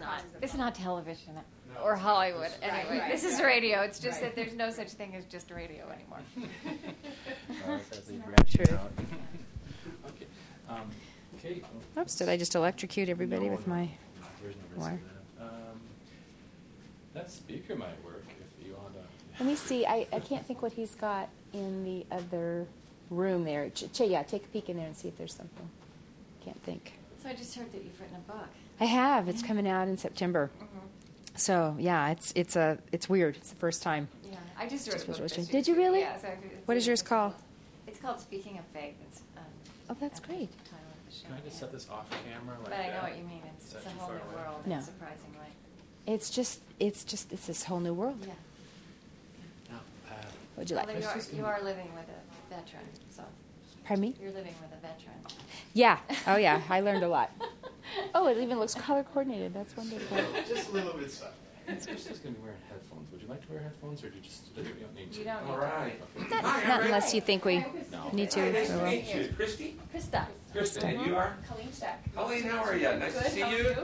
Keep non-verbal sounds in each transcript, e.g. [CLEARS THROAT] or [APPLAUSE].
not. It's not television or Hollywood. Anyway, right, this is radio. It's just Right. that there's no such thing as just radio anymore. [LAUGHS] True. [LAUGHS] Okay. Um, Kate. Oops, did I just electrocute everybody No, with no. my? No Wire. that. Um, that speaker might work if you want to. Let me see. I, I can't think what he's got in the other room there. Ch- Ch- yeah, take a peek in there and see if there's something. Can't think. So I just heard that you've written a book. I have. It's coming out in September. So yeah, it's it's a it's weird. It's the first time. Yeah, I just wrote Just a book watching. this Did you really? Yeah. So What is yours it's- called? It's called Speaking of Faith. It's, um, Oh, that's great. Title of the show. Can I just set this off camera? Like But I know that? what you mean. It's, it's a whole new away? world. No. Surprisingly. It's just it's just it's this whole new world. Yeah. No, uh, What'd you Well, like? you Let's are, you are living with a veteran, so Pardon me? you're living with a veteran. Yeah. Oh yeah. I learned a lot. [LAUGHS] Oh, it even looks color coordinated. That's wonderful. Just a little bit of stuff. Christy's going to be wearing headphones. Would you like to wear headphones, or do you just you don't need to? You don't All need right. Not, Hi, not I'm unless you think we No. need to. Hi, nice we to meet you. Christy? Krista. Kristen, and you are? Colleen Scheck. Colleen, how are you? Nice to see how are you.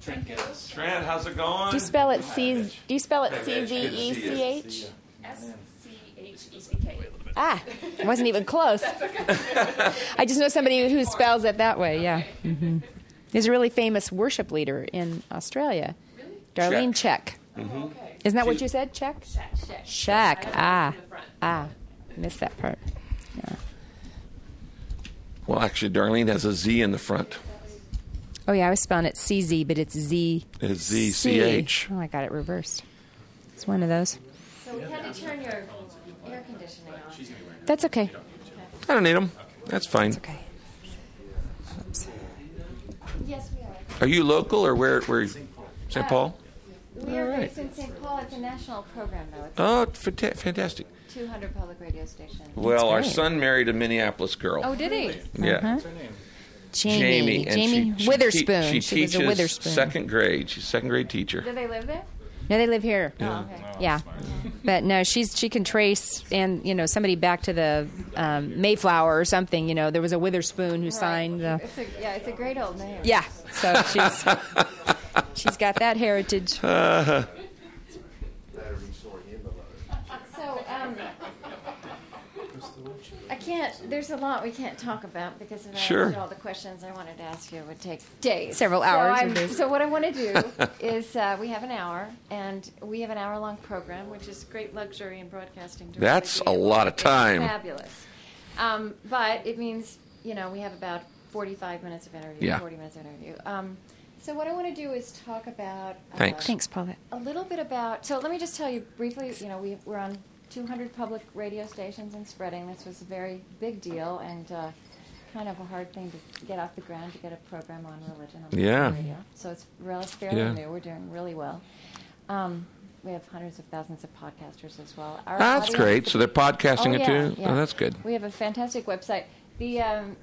Trent Gilliss. Trent, how's it going? Do you spell it C? Do you spell it Hey, C Mitch, Z good to E see C you. H? S C H E C K. Ah, I wasn't even close. I just know somebody who spells it that way. Yeah. hmm There's a really famous worship leader in Australia, Really? Darlene Zschech. Mm-hmm. Okay. Isn't that what you said? Check. Scheck. Scheck. Ah, in the front. ah, missed that part. Yeah. Well, actually, Darlene has a Z in the front. Oh yeah, I was spelling it C Z, but it's Z. It's Z C. C H. Oh, I got it reversed. It's one of those. So we had to turn your air conditioning on. That's okay. I don't need them. That's fine. It's okay. Oops. Yes, we are. Are you local or where? Where? St. Paul. We are All right. based in St. Paul. It's a national program, though. It's Oh, fanta- fantastic. 200 public radio stations. Well, our son married a Minneapolis girl. Oh, did he? yeah. Uh-huh. What's her name? Jamie. and Jamie she- she Witherspoon. te- she, she was teaches a Witherspoon. second grade. She's a second grade teacher. Do they live there? No, they live here. Oh, okay. Yeah, but no, she's she can trace and you know somebody back to the um, Mayflower or something. You know, there was a Witherspoon who signed the. It's a, yeah, it's a great old name. Yeah, so she's she's got that heritage. Uh, So, um, I can't. There's a lot we can't talk about because if I Sure. answered all the questions I wanted to ask you, it would take days, Several hours or I'm- days. So what I want to do [LAUGHS] is uh, we have an hour, and we have an hour-long program, which is great luxury in broadcasting. That's a lot to- of it's time. Fabulous, um, but it means you know we have about 45 minutes of interview, Yeah. 40 minutes of interview. Um, so what I want to do is talk about. Uh, Thanks. Thanks, Paulette. a little bit about. So let me just tell you briefly. You know, we, we're on 200 public radio stations and spreading. This was a very big deal and uh, kind of a hard thing to get off the ground to get a program on religion on Yeah. radio. So it's really fairly Yeah. new. We're doing really well. Um, we have hundreds of thousands of podcasters as well. Our that's audience- great. So they're podcasting Oh, it yeah, too. yeah. Oh, that's good. We have a fantastic website. The um,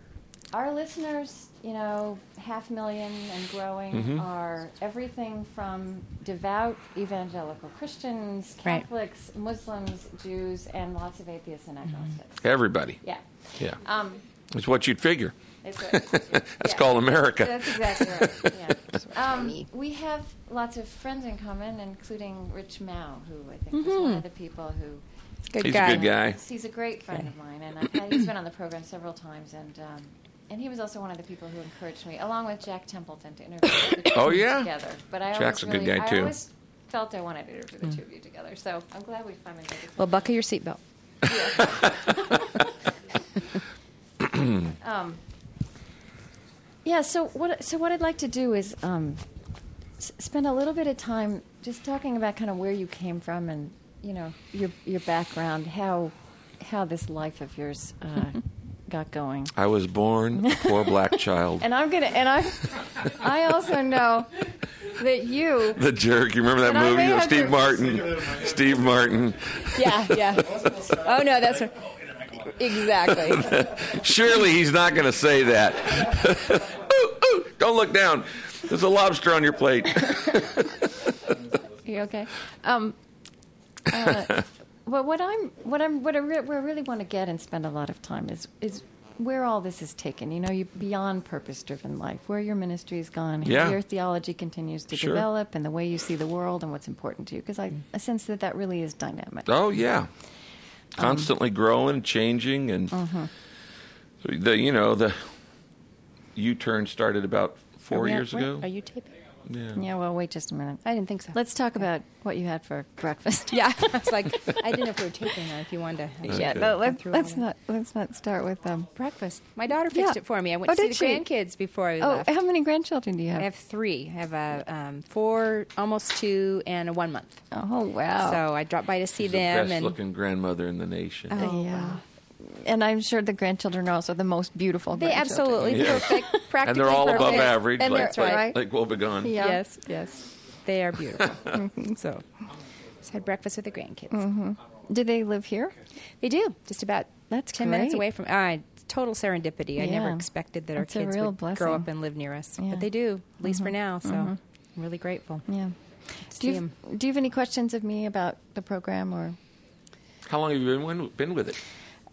our listeners, you know, half million and growing, Mhm. are everything from devout evangelical Christians, Right. Catholics, Muslims, Jews, and lots of atheists and agnostics. Everybody. Yeah. Yeah. Um, It's what you'd figure. it's a- [LAUGHS] That's yeah. called America. That's exactly right. Yeah. [LAUGHS] Um, we have lots of friends in common, including Rich Mouw, who I think is one of the people who Good He's guy. a good guy. He's a great friend of mine, and I've he's been on the program several times, and um, and he was also one of the people who encouraged me, along with Jack Templeton, to interview the two Oh, of you yeah? together. But I Jack's always a good really, guy, I too. always felt I wanted to interview the two of you together, so I'm glad we finally did this. Well, buckle your seatbelt. Yeah. [LAUGHS] Um, yeah. So what? So what I'd like to do is um, s- spend a little bit of time just talking about kind of where you came from and you know your your background, how how this life of yours uh, [LAUGHS] got going. I was born a poor black [LAUGHS] child. And I'm gonna. And I I also know that you. [LAUGHS] the jerk. You remember that movie may of Steve to- Martin? Steve Martin. Yeah, yeah. Oh no, that's exactly. [LAUGHS] Surely he's not going to say that. ooh, ooh, don't look down. There's a lobster on your plate. You okay? Um, uh, well, what I'm, what I'm, what I, re- where I really want to get and spend a lot of time is, is where all this is taken. You know, you beyond purpose-driven life, where your ministry has gone, how Yeah. your theology continues to Sure. develop, and the way you see the world and what's important to you. Because I, I sense that that really is dynamic. Oh yeah, Um, constantly growing, changing, and uh-huh. the you know the U-turn started about four we- years ago. Are you taping? Yeah. Yeah. Well, wait just a minute. I didn't think so. Let's talk about what you had for breakfast. Yeah, [LAUGHS] I was like, [LAUGHS] I didn't know if we were taping or if you wanted to. Okay. Yeah. No, let, let's, all not let's not start with um. breakfast. My daughter fixed Yeah. it for me. I went Oh, to see did the she? grandkids before I Oh, left. how many grandchildren do you have? I have three. I have a um, four, almost two, and a one month. oh wow. So I dropped by to see She's the them, best and looking grandmother in the nation. Oh, yeah. wow. And I'm sure the grandchildren are also the most beautiful. they grandchildren. absolutely Yeah. perfect, practically and they're all above average, And like, they're- like, right. like Wobegon. Yeah. Yes, yes, they are beautiful. [LAUGHS] so, just had breakfast with the grandkids. Mm-hmm. Do they live here? They do just about That's ten minutes away from. Uh, total serendipity. I never expected that our That's a kids would blessing. grow up and live near us, Yeah. but they do, at least for Mhm. now. So, Mhm. I'm really grateful. Yeah. Do see you, 'em. do you have any questions of me about the program or? How long have you been been with it?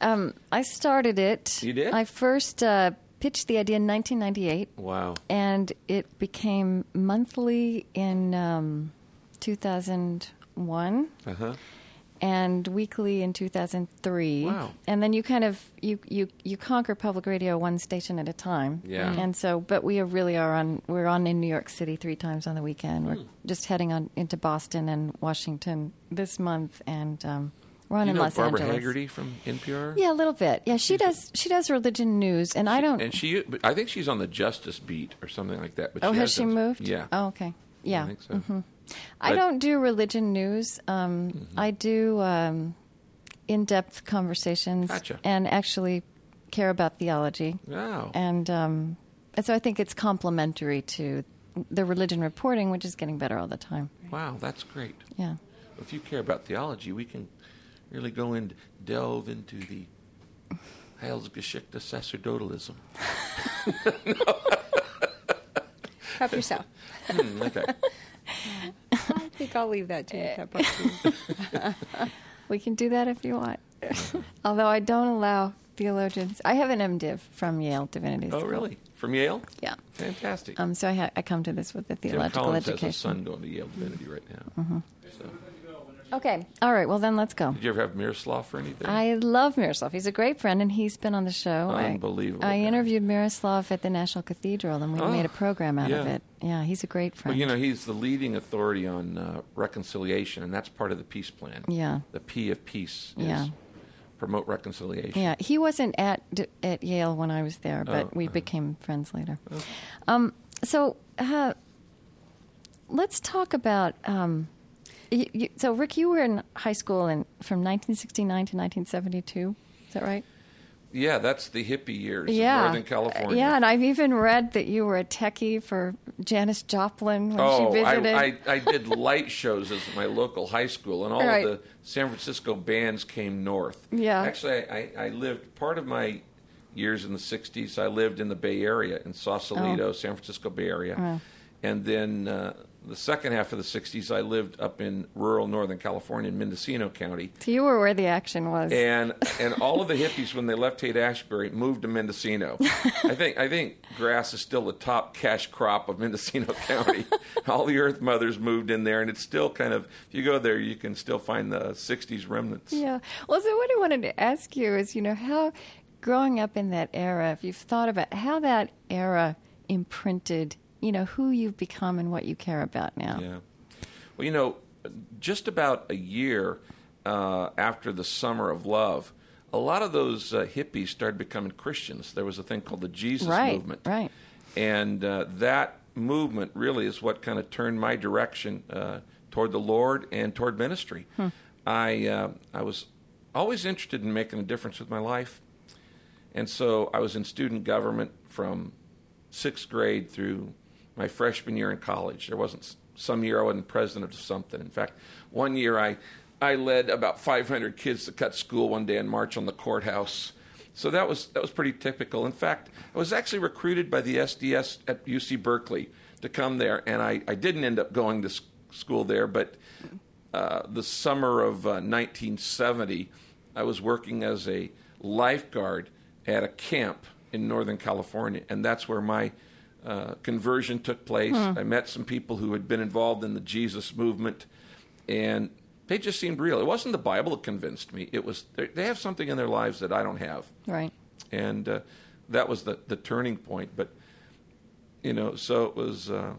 Um, I started it. You did? I first uh, pitched the idea in 1998, Wow. and it became monthly in um, 2001 Uh huh. and weekly in 2003. Wow. And then you kind of you you you conquer public radio one station at a time. Yeah. And so, but we are really are on. We're on in New York City three times on the weekend. We're Hmm. just heading on into Boston and Washington this month, and um, we're on you in Los Barbara Angeles. Hagerty from NPR. Yeah, a little bit. Yeah, she does. She does religion news, and I don't. And she, I think she's on the Justice beat or something like that. But oh, she has she done- moved? Yeah. Oh, okay. Yeah. I think so. Mhm. I don't do religion news. Um, Mm-hmm. I do um, in-depth conversations, Gotcha. and actually care about theology. Wow. And, um, and so I think it's complementary to the religion reporting, which is getting better all the time. Wow, that's great. Yeah. If you care about theology, we can really go and delve into the Heilsgeschichte sacerdotalism. [LAUGHS] Help yourself. Hmm, okay. [LAUGHS] I think I'll leave that to you. That. [LAUGHS] We can do that if you want. Although I don't allow theologians. I have an MDiv from Yale Divinity School. oh, really? From Yale? Yeah. Fantastic. Um, so I, ha- I come to this with a Tim theological Collins education. has a son going to Yale Divinity right now. Mm-hmm. So, Okay. All right. Well, then let's go. did you ever have Miroslav for anything? I love Miroslav. He's a great friend, and he's been on the show. I- Unbelievable I, guy. interviewed Miroslav at the National Cathedral, and we Oh, made a program out of it. Yeah, he's a great friend. well, you know, he's the leading authority on uh, reconciliation, and that's part of the peace plan. Yeah. The P of peace is Yeah. promote reconciliation. yeah, he wasn't at at Yale when I was there, but Oh, we uh-huh. became friends later. Um, so uh, let's talk about. Um, you, you, so, Rick, you were in high school in, from 1969 to 1972. Is that right? Yeah, that's the hippie years yeah. of Northern California. Yeah, and I've even read that you were a techie for Janis Joplin when Oh, she visited. I, I, I did light shows at my local high school, and all Right. of the San Francisco bands came north. Yeah. Actually, I, I lived part of my years in the 60s, I lived in the Bay Area, in Sausalito, Oh. San Francisco Bay Area. Wow. And then uh, the second half of the 60s, I lived up in rural Northern California in Mendocino County. so you were where the action was. And [LAUGHS] and all of the hippies when they left Haight Ashbury moved to Mendocino. I think I think grass is still the top cash crop of Mendocino [LAUGHS] County. all the Earth Mothers moved in there, and it's still kind of if you go there, you can still find the '60s remnants. Yeah. Well, so what I wanted to ask you is, you know, how growing up in that era, if you've thought about how that era imprinted, you know, who you've become and what you care about now. Yeah. Well, you know, just about a year uh, after the Summer of Love, a lot of those uh, hippies started becoming Christians. There was a thing called the Jesus Right, movement. right. And uh, that movement really is what kind of turned my direction uh, toward the Lord and toward ministry. Hmm. I, uh, I was always interested in making a difference with my life. And so I was in student government from sixth grade through my freshman year in college. There wasn't some year I wasn't president of something. In fact, one year I, I led about 500 kids to cut school one day and march on the courthouse. So that was that was pretty typical. In fact, I was actually recruited by the SDS at UC Berkeley to come there, and I, I didn't end up going to school there. But uh, the summer of uh, 1970, I was working as a lifeguard at a camp in Northern California, and that's where my uh, conversion took place. I met some people who had been involved in the Jesus movement, and they just seemed real. It wasn't the Bible that convinced me. It was they they have something in their lives that I don't have Right. and uh, that was the, the turning point. But you know, so it was uh,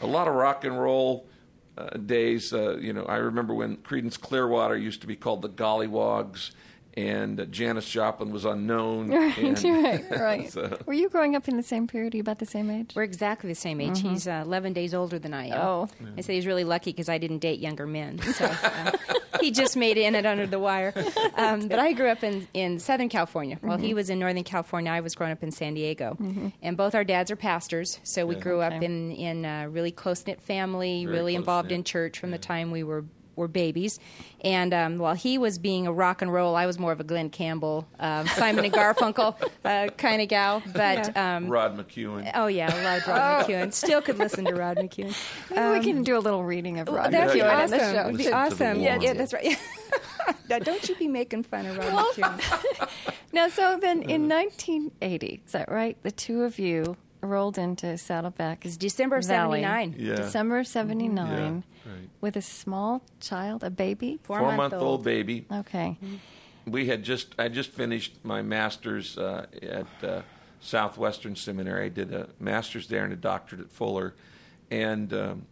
a lot of rock and roll uh, days. Uh, you know, I remember when Creedence Clearwater used to be called the Golliwogs, and uh, Janis Joplin was unknown. [LAUGHS] Right, and- right, right. [LAUGHS] so- Were you growing up in the same period? Are you about the same age? We're exactly the same age. He's uh, 11 days older than I am. Oh. I say he's really lucky because I didn't date younger men. So [LAUGHS] uh, he just made it in it under the wire. Um, but I grew up in, in Southern California. While he was in Northern California, I was growing up in San Diego. And both our dads are pastors, so we grew up in, in a really close knit family, Very really involved close-knit. in church from the time we were were babies. And um, while he was being a rock and roll, I was more of a Glen Campbell, um, Simon and Garfunkel uh, kind of gal. But um, Rod McKuen. Oh yeah, I loved Rod McKuen. Still could listen to Rod McKuen. Maybe we can do a little reading of Rod That'd McKuen awesome. in the show. That'd be Listen to the awesome. Yeah, yeah, that's right. [LAUGHS] now, don't you be making fun of Rod McKuen. [LAUGHS] Now, so then in 1980, is that right? The two of you rolled into Saddleback. It's December of Valley. 79. Yeah. December of 79 Yeah, right. with a small child, a baby. Four-month month old. old baby. Okay. we had just I just finished my master's uh, at uh, Southwestern Seminary. I did a master's there and a doctorate at Fuller, and um,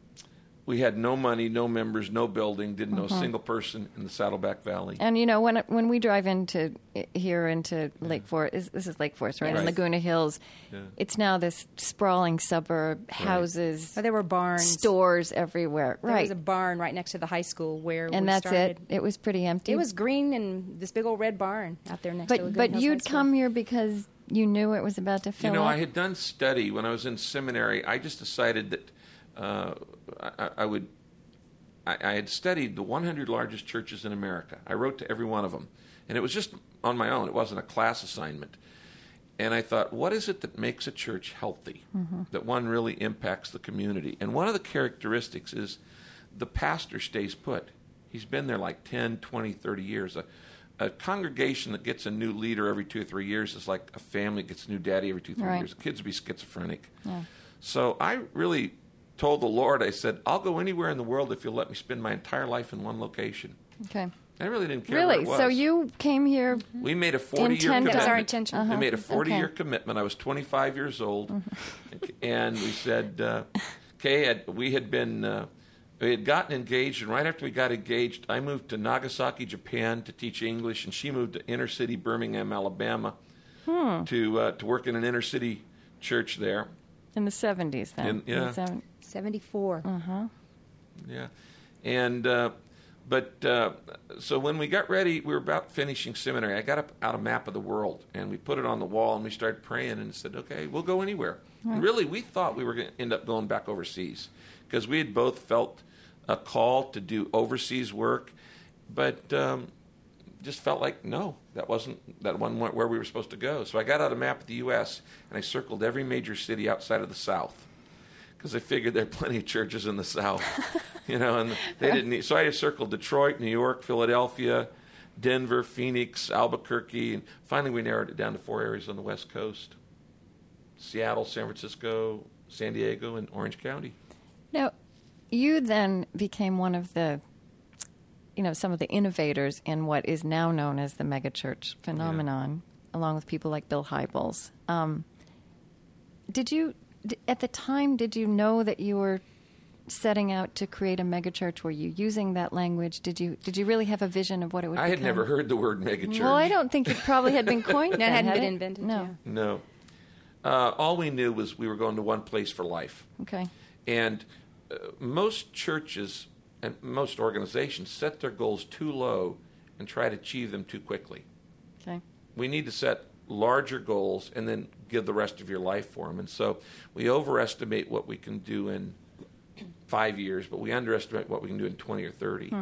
we had no money, no members, no building, didn't know a mm-hmm. single person in the Saddleback Valley. And you know when when we drive into here into Lake Forest, is- this is Lake Forest, right? Yes. In Laguna Hills, Yeah. it's now this sprawling suburb, houses, Oh, there were barns. stores everywhere, There right? There was a barn right next to the high school where and we that's started. it. It was pretty empty. It was green and this big old red barn out there next to but Laguna but Hills you'd School. come here because you knew it was about to fill. You know, up. I had done study when I was in seminary. I just decided that uh, I, I would. I, I had studied the 100 largest churches in America. I wrote to every one of them, and it was just on my own. It wasn't a class assignment. And I thought, what is it that makes a church healthy? That one really impacts the community. And one of the characteristics is the pastor stays put. He's been there like 10, 20, 30 years. A, a congregation that gets a new leader every two or three years is like a family gets a new daddy every two, or three Right. years. Kids would be schizophrenic. Yeah. So I really told the Lord, I said, I'll go anywhere in the world if you'll let me spend my entire life in one location. okay. I really didn't care. where Really? it was. So you came here We made a 40 year commitment. That was our intention. Uh-huh. We made a 40 year Okay. Mm-hmm. commitment. I was 25 years old. and we said, uh, okay, had- we had been, uh, we had gotten engaged. And right after we got engaged, I moved to Nagasaki, Japan to teach English. And she moved to inner city Birmingham, Alabama Hmm. to, uh, to work in an inner city church there. in the 70s then. In- In the yeah. seven- 74. Yeah, and uh, but uh, so when we got ready, we were about finishing seminary. I got up out a map of the world and we put it on the wall and we started praying and said, "Okay, we'll go anywhere." And really, we thought we were going to end up going back overseas because we had both felt a call to do overseas work, but um, just felt like no, that wasn't that one went where we were supposed to go. So I got out a map of the U.S. and I circled every major city outside of the South because I figured there are plenty of churches in the South, [LAUGHS] you know, and they didn't need. So I just circled Detroit, New York, Philadelphia, Denver, Phoenix, Albuquerque, and finally we narrowed it down to four areas on the West Coast: Seattle, San Francisco, San Diego, and Orange County. Now, you then became one of the, you know, some of the innovators in what is now known as the megachurch phenomenon, along with people like Bill Hybels. Um, did you, at the time, did you know that you were setting out to create a megachurch? Were you using that language? Did you did you really have a vision of what it would? I had become? never heard the word megachurch. Well, I don't think it probably had been coined. That [LAUGHS] then, hadn't had been it? invented, No. yeah. No. Uh, all we knew was we were going to one place for life. Okay. And uh, most churches and most organizations set their goals too low and try to achieve them too quickly. Okay. We need to set larger goals and then give the rest of your life for them. And so we overestimate what we can do in five years, but we underestimate what we can do in 20 or 30.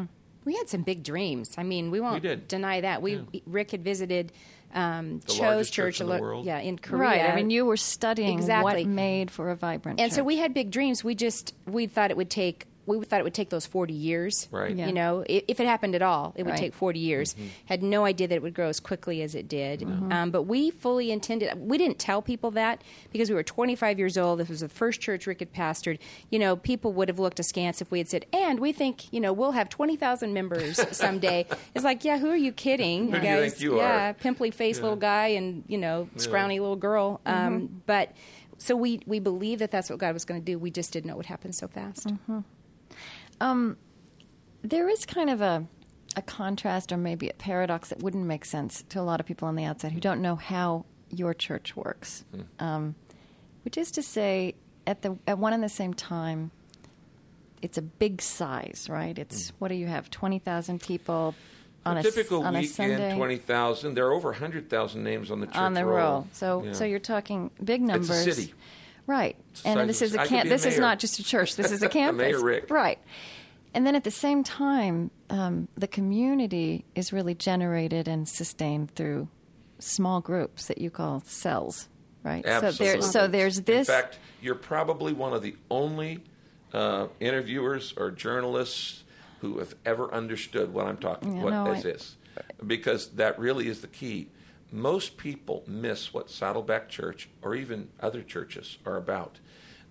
We had some big dreams. I mean, we won't did. deny that. We Rick had visited um, The Cho's largest church, church in the lo- world. yeah, in Korea. Right. I mean, you were studying Exactly. what made for a vibrant and so we had big dreams. We just we thought it would take we thought it would take those 40 years. Right. Yeah. You know, if, if it happened at all, it would Right. take 40 years. Had no idea that it would grow as quickly as it did. Um, but we fully intended, we didn't tell people that because we were 25 years old. This was the first church Rick had pastored. You know, people would have looked askance if we had said, and we think, you know, we'll have 20,000 members [LAUGHS] someday. it's like, yeah, who are you kidding? Who you do you guys, think you are? yeah, pimply faced little guy and, you know, scrawny little girl. Um, but so we, we believed that that's what God was going to do. We just didn't know it would happen so fast. Um, there is kind of a a contrast or maybe a paradox that wouldn't make sense to a lot of people on the outside who don't know how your church works. Hmm. Um, which is to say, at the at one and the same time, it's a big size, right? It's hmm. what do you have? Twenty thousand people on a a, typical on weekend, twenty thousand. There are over hundred thousand names on the church on the roll. roll. So Yeah. so you're talking big numbers. It's a city. Right. And this is a camp. a This is not just a church. This is a [LAUGHS] campus. Mayor. Right. And then at the same time, um, the community is really generated and sustained through small groups that you call cells, right? Absolutely. So there, so there's this. In fact, you're probably one of the only uh, interviewers or journalists who have ever understood what I'm talking Yeah, what no, this I- is, because that really is the key. Most people miss what Saddleback Church or even other churches are about.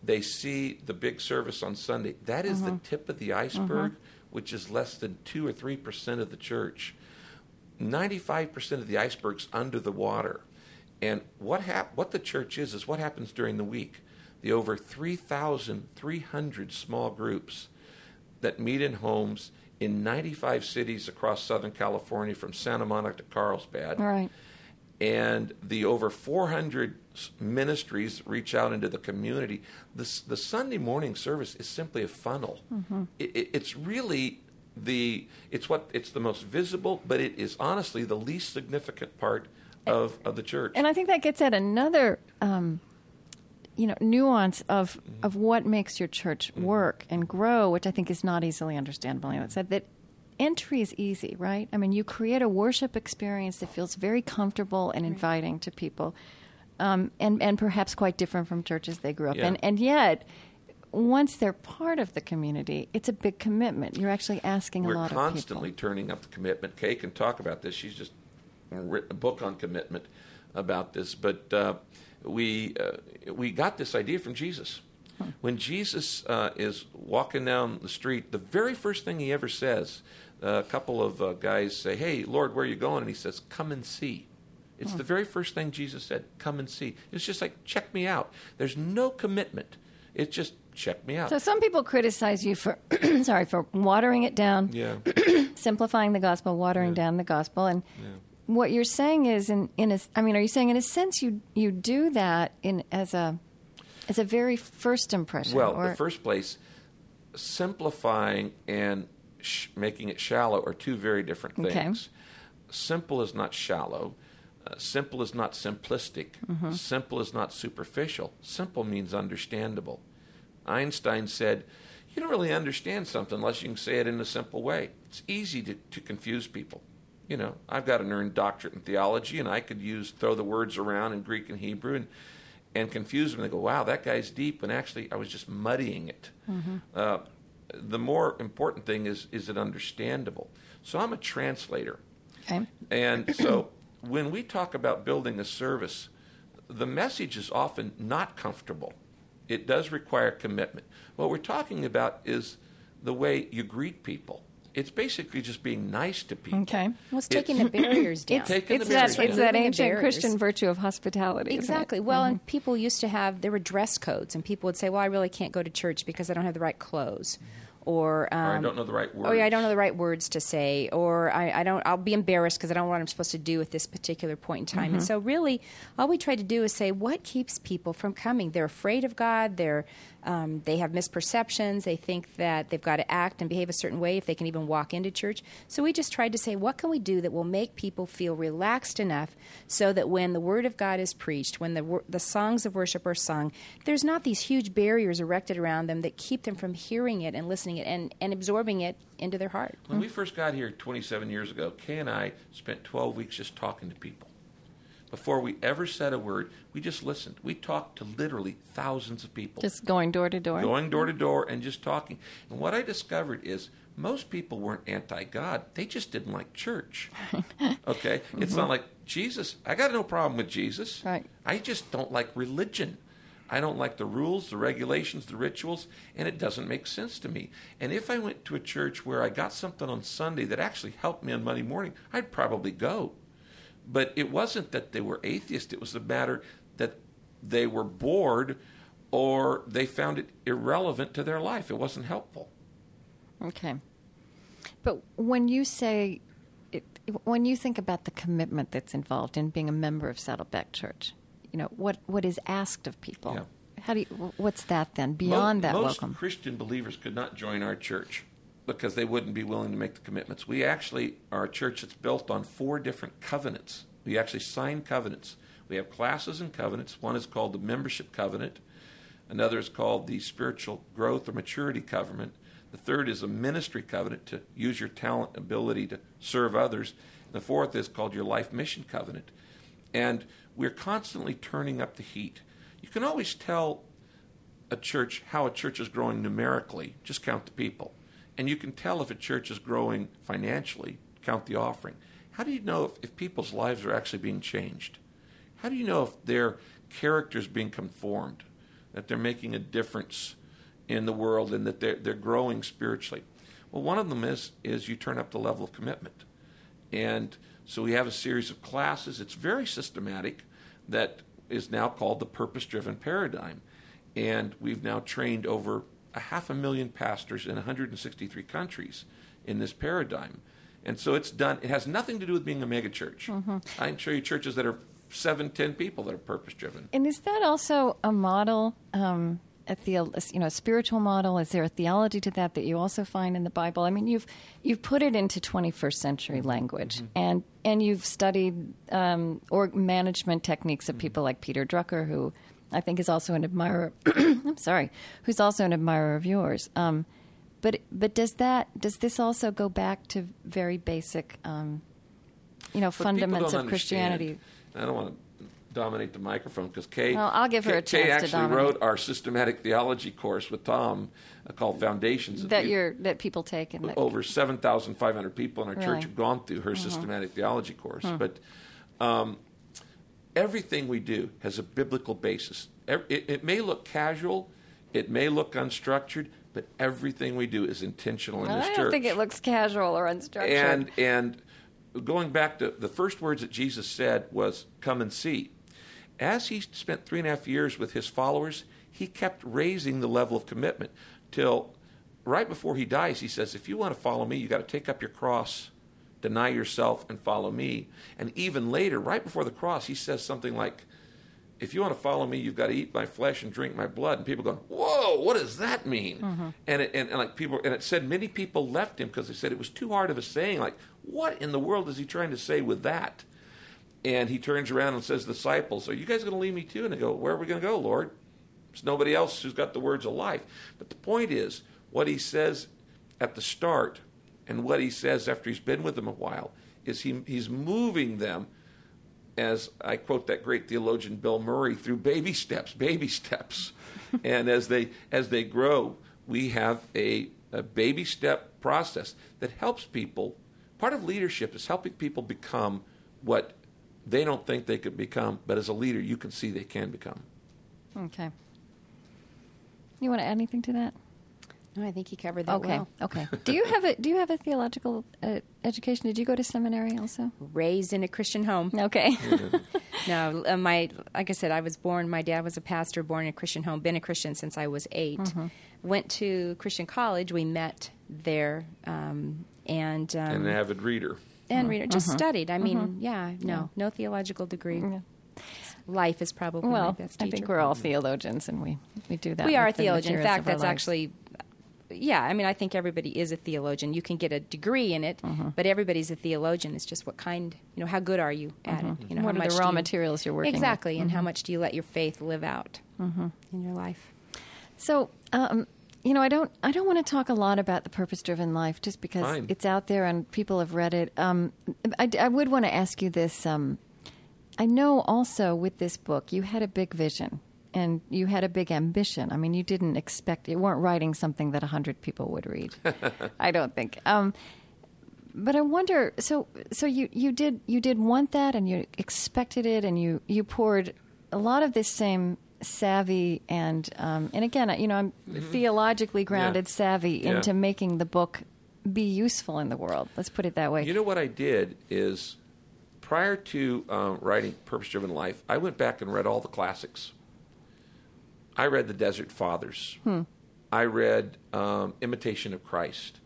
They see the big service on Sunday. That is the uh-huh. tip of the iceberg, uh-huh. which is less than two or three percent of the church. 95% of the iceberg's under the water. And what hap- what the church is is what happens during the week. The over 3,300 small groups that meet in homes in 95 cities across Southern California from Santa Monica to Carlsbad. Right. And the over 400 ministries reach out into the community. The, the Sunday morning service is simply a funnel. It, it, it's really the it's what it's the most visible, but it is honestly the least significant part of, of the church. And I think that gets at another, um, you know, nuance of Mm-hmm. of what makes your church work and grow, which I think is not easily understandable. You know, it said that entry is easy, right? I mean, you create a worship experience that feels very comfortable and inviting to people, um, and and perhaps quite different from churches they grew up Yeah. in, and yet. Once they're part of the community, it's a big commitment. You're actually asking We're a lot constantly of people. turning up the commitment. Kay can talk about this. She's just written a book on commitment about this. But uh, we uh, we got this idea from Jesus. When Jesus uh, is walking down the street, the very first thing he ever says, a couple of uh, guys say, "Hey, Lord, where are you going?" And he says, "Come and see." It's the very first thing Jesus said, "Come and see." It's just like, "Check me out." There's no commitment. It's just check me out. So some people criticize you for, [CLEARS THROAT] sorry, for watering it down. yeah. [CLEARS THROAT] simplifying the gospel, watering down the gospel, and what you're saying is, in in a, I mean, are you saying in a sense you you do that in as a as a very first impression? Well, or, the first place, simplifying and sh- making it shallow are two very different Okay. things. Simple is not shallow. Uh, simple is not simplistic. Mm-hmm. Simple is not superficial. Simple means understandable. Einstein said, You don't really understand something unless you can say it in a simple way. It's easy to, to confuse people. You know, I've got an earned doctorate in theology, and I could use throw the words around in Greek and Hebrew and and confuse them. They go, "Wow, that guy's deep," when actually I was just muddying it. Uh, the more important thing is is it understandable. So I'm a translator. okay, And so when we talk about building a service, the message is often not comfortable. It does require commitment. What we're talking about is the way you greet people. It's basically just being nice to people. okay. Well, it's taking the [COUGHS] barriers down. It's, Taking the it's that barriers it's that ancient barriers. Christian virtue of hospitality. isn't it? Exactly. Well, and people used to have there were dress codes, and people would say, "Well, I really can't go to church because I don't have the right clothes," or, um, Or I don't know the right words. Oh yeah, I don't know the right words to say, or I, I don't. I'll be embarrassed because I don't know what I'm supposed to do at this particular point in time. Mm-hmm. And so, really, all we try to do is say, what keeps people from coming? They're afraid of God. They're um, they have misperceptions. They think that they've got to act and behave a certain way if they can even walk into church. So we just tried to say, what can we do that will make people feel relaxed enough so that when the Word of God is preached, when the the songs of worship are sung, there's not these huge barriers erected around them that keep them from hearing it and listening it and, and absorbing it into their heart. When we first got here 27 years ago, Kay and I spent 12 weeks just talking to people. Before we ever said a word. We just listened. We talked to literally thousands of people Just going door to door. going door to door and just talking. And what I discovered is most people weren't anti God, they just didn't like church. [LAUGHS] Okay? It's not mm-hmm. like Jesus, I got no problem with Jesus. Right. I just don't like religion. I don't like the rules, the regulations, the rituals, and it doesn't make sense to me. And if I went to a church where I got something on Sunday that actually helped me on Monday morning, I'd probably go. But it wasn't that they were atheist, it was the matter that they were bored or they found it irrelevant to their life. It wasn't helpful. Okay. But when you say, it, when you think about the commitment that's involved in being a member of Saddleback Church, you know what what is asked of people. Yeah. How do you? What's that then beyond Mo- that most welcome? Christian believers could not join our church because they wouldn't be willing to make the commitments. We actually are a church that's built on four different covenants. We actually sign covenants. We have classes and covenants. One is called the membership covenant. Another is called the spiritual growth or maturity covenant. The third is a ministry covenant to use your talent, ability to serve others. The fourth is called your life mission covenant. And we're constantly turning up the heat. You can always tell a church how a church is growing numerically. Just count the people. And you can tell if a church is growing financially, count the offering. How do you know if, if people's lives are actually being changed? How do you know if their character is being conformed, that they're making a difference in the world and that they're, they're growing spiritually? Well, one of them is, is you turn up the level of commitment. And so we have a series of classes. It's very systematic that is now called the purpose driven paradigm. And we've now trained over a half a million pastors in 163 countries in this paradigm. And so it's done, it has nothing to do with being a megachurch. I can show you churches that are seven, ten people that are purpose driven. And is that also a model, um, a theo- you know, a spiritual model? Is there a theology to that that you also find in the Bible? I mean, you've you've put it into 21st century language, and and you've studied um, or management techniques of people like Peter Drucker, who I think is also an admirer. [CLEARS THROAT] I'm sorry, who's also an admirer of yours. Um, but but does that does this also go back to very basic, um, you know, What people fundamentals of Christianity? I don't want to dominate the microphone because Kay. Well, I'll give her Kay- a chance Kay actually wrote our systematic theology course with Tom uh, called Foundations. That you're that people take and that over 7,500 people in our Really? Church have gone through her systematic theology course. But um, everything we do has a biblical basis. It, it may look casual, it may look unstructured, but everything we do is intentional in this I don't think it looks casual or unstructured. And and going back to the first words that Jesus said was, "Come and see." As he spent three and a half years with his followers, he kept raising the level of commitment till right before he dies. He says, "If you want to follow me, you got to take up your cross." Deny yourself and follow me. And even later, right before the cross, he says something like, if you want to follow me, you've got to eat my flesh and drink my blood. And people go, whoa, what does that mean? Mm-hmm. And, it, and, and like people, and it said many people left him because they said it was too hard of a saying. Like, what in the world is he trying to say with that? And he turns around and says, disciples, are you guys going to leave me too? And they go, where are we going to go, Lord? There's nobody else who's got the words of life. But the point is, what he says at the start and what he says after he's been with them a while is he, he's moving them as I quote that great theologian Bill Murray, through baby steps, baby steps. [LAUGHS] and as they as they grow, we have a, a baby step process that helps people. Part of leadership is helping people become what they don't think they could become, but as a leader, you can see they can become. okay. You want to add anything to that? No, I think he covered that okay. well. Okay. [LAUGHS] Do you have a Do you have a theological uh, education? Did you go to seminary also? Raised in a Christian home. Okay. [LAUGHS] No, uh, my like I said, I was born. My dad was a pastor, born in a Christian home. Been a Christian since I was 8 Mm-hmm. Went to Christian college. We met there, um, and um, And an avid reader. and reader just Mm-hmm. studied. I mean, yeah, no, no theological degree. Life is probably my well, best I think we're all theologians, and we we do that. we with are the theologians. In fact, that's lives. actually, yeah. I mean, I think everybody is a theologian. You can get a degree in it, Mm-hmm. but everybody's a theologian. It's just what kind, you know, how good are you at it? You know, Mm-hmm. What how are the raw you- materials you're working with? Mm-hmm. exactly, and how much do you let your faith live out in your life? So, um, you know, I don't, I don't want to talk a lot about the purpose-driven life, just because Fine. it's out there and people have read it. Um, I, I would want to ask you this: um, I know also with this book you had a big vision and you had a big ambition. I mean, you didn't expect you weren't writing something that hundred people would read. [LAUGHS] I don't think. Um, but I wonder. So, so you, you did you did want that, and you expected it, and you you poured a lot of this same savvy and um, and again, you know, I'm theologically grounded Yeah. savvy Yeah. into making the book be useful in the world. Let's put it that way. You know what I did is prior to um, writing Purpose Driven Life, I went back and read all the classics. I read The Desert Fathers. Hmm. I read um, Imitation of Christ.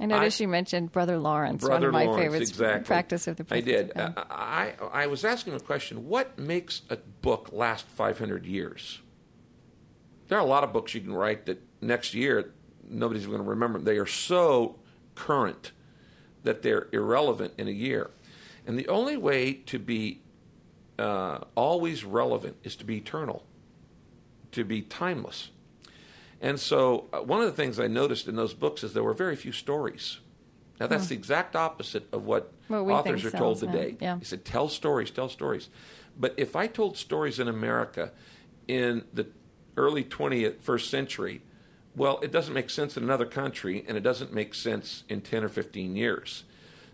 I noticed I- you mentioned Brother Lawrence, Brother one of my Lawrence, favorites. exactly. Practice of the I did. God. Uh, I, I was asking a question: What makes a book last 500 years? There are a lot of books you can write that next year nobody's going to remember. They are so current that they're irrelevant in a year. And the only way to be uh, always relevant is to be eternal, to be timeless. And so, uh, one of the things I noticed in those books is there were very few stories. Now, that's the exact opposite of what, authors are told today. yeah. He said, tell stories, tell stories. But if I told stories in America in the early 20th, first century, well, it doesn't make sense in another country, and it doesn't make sense in 10 or 15 years.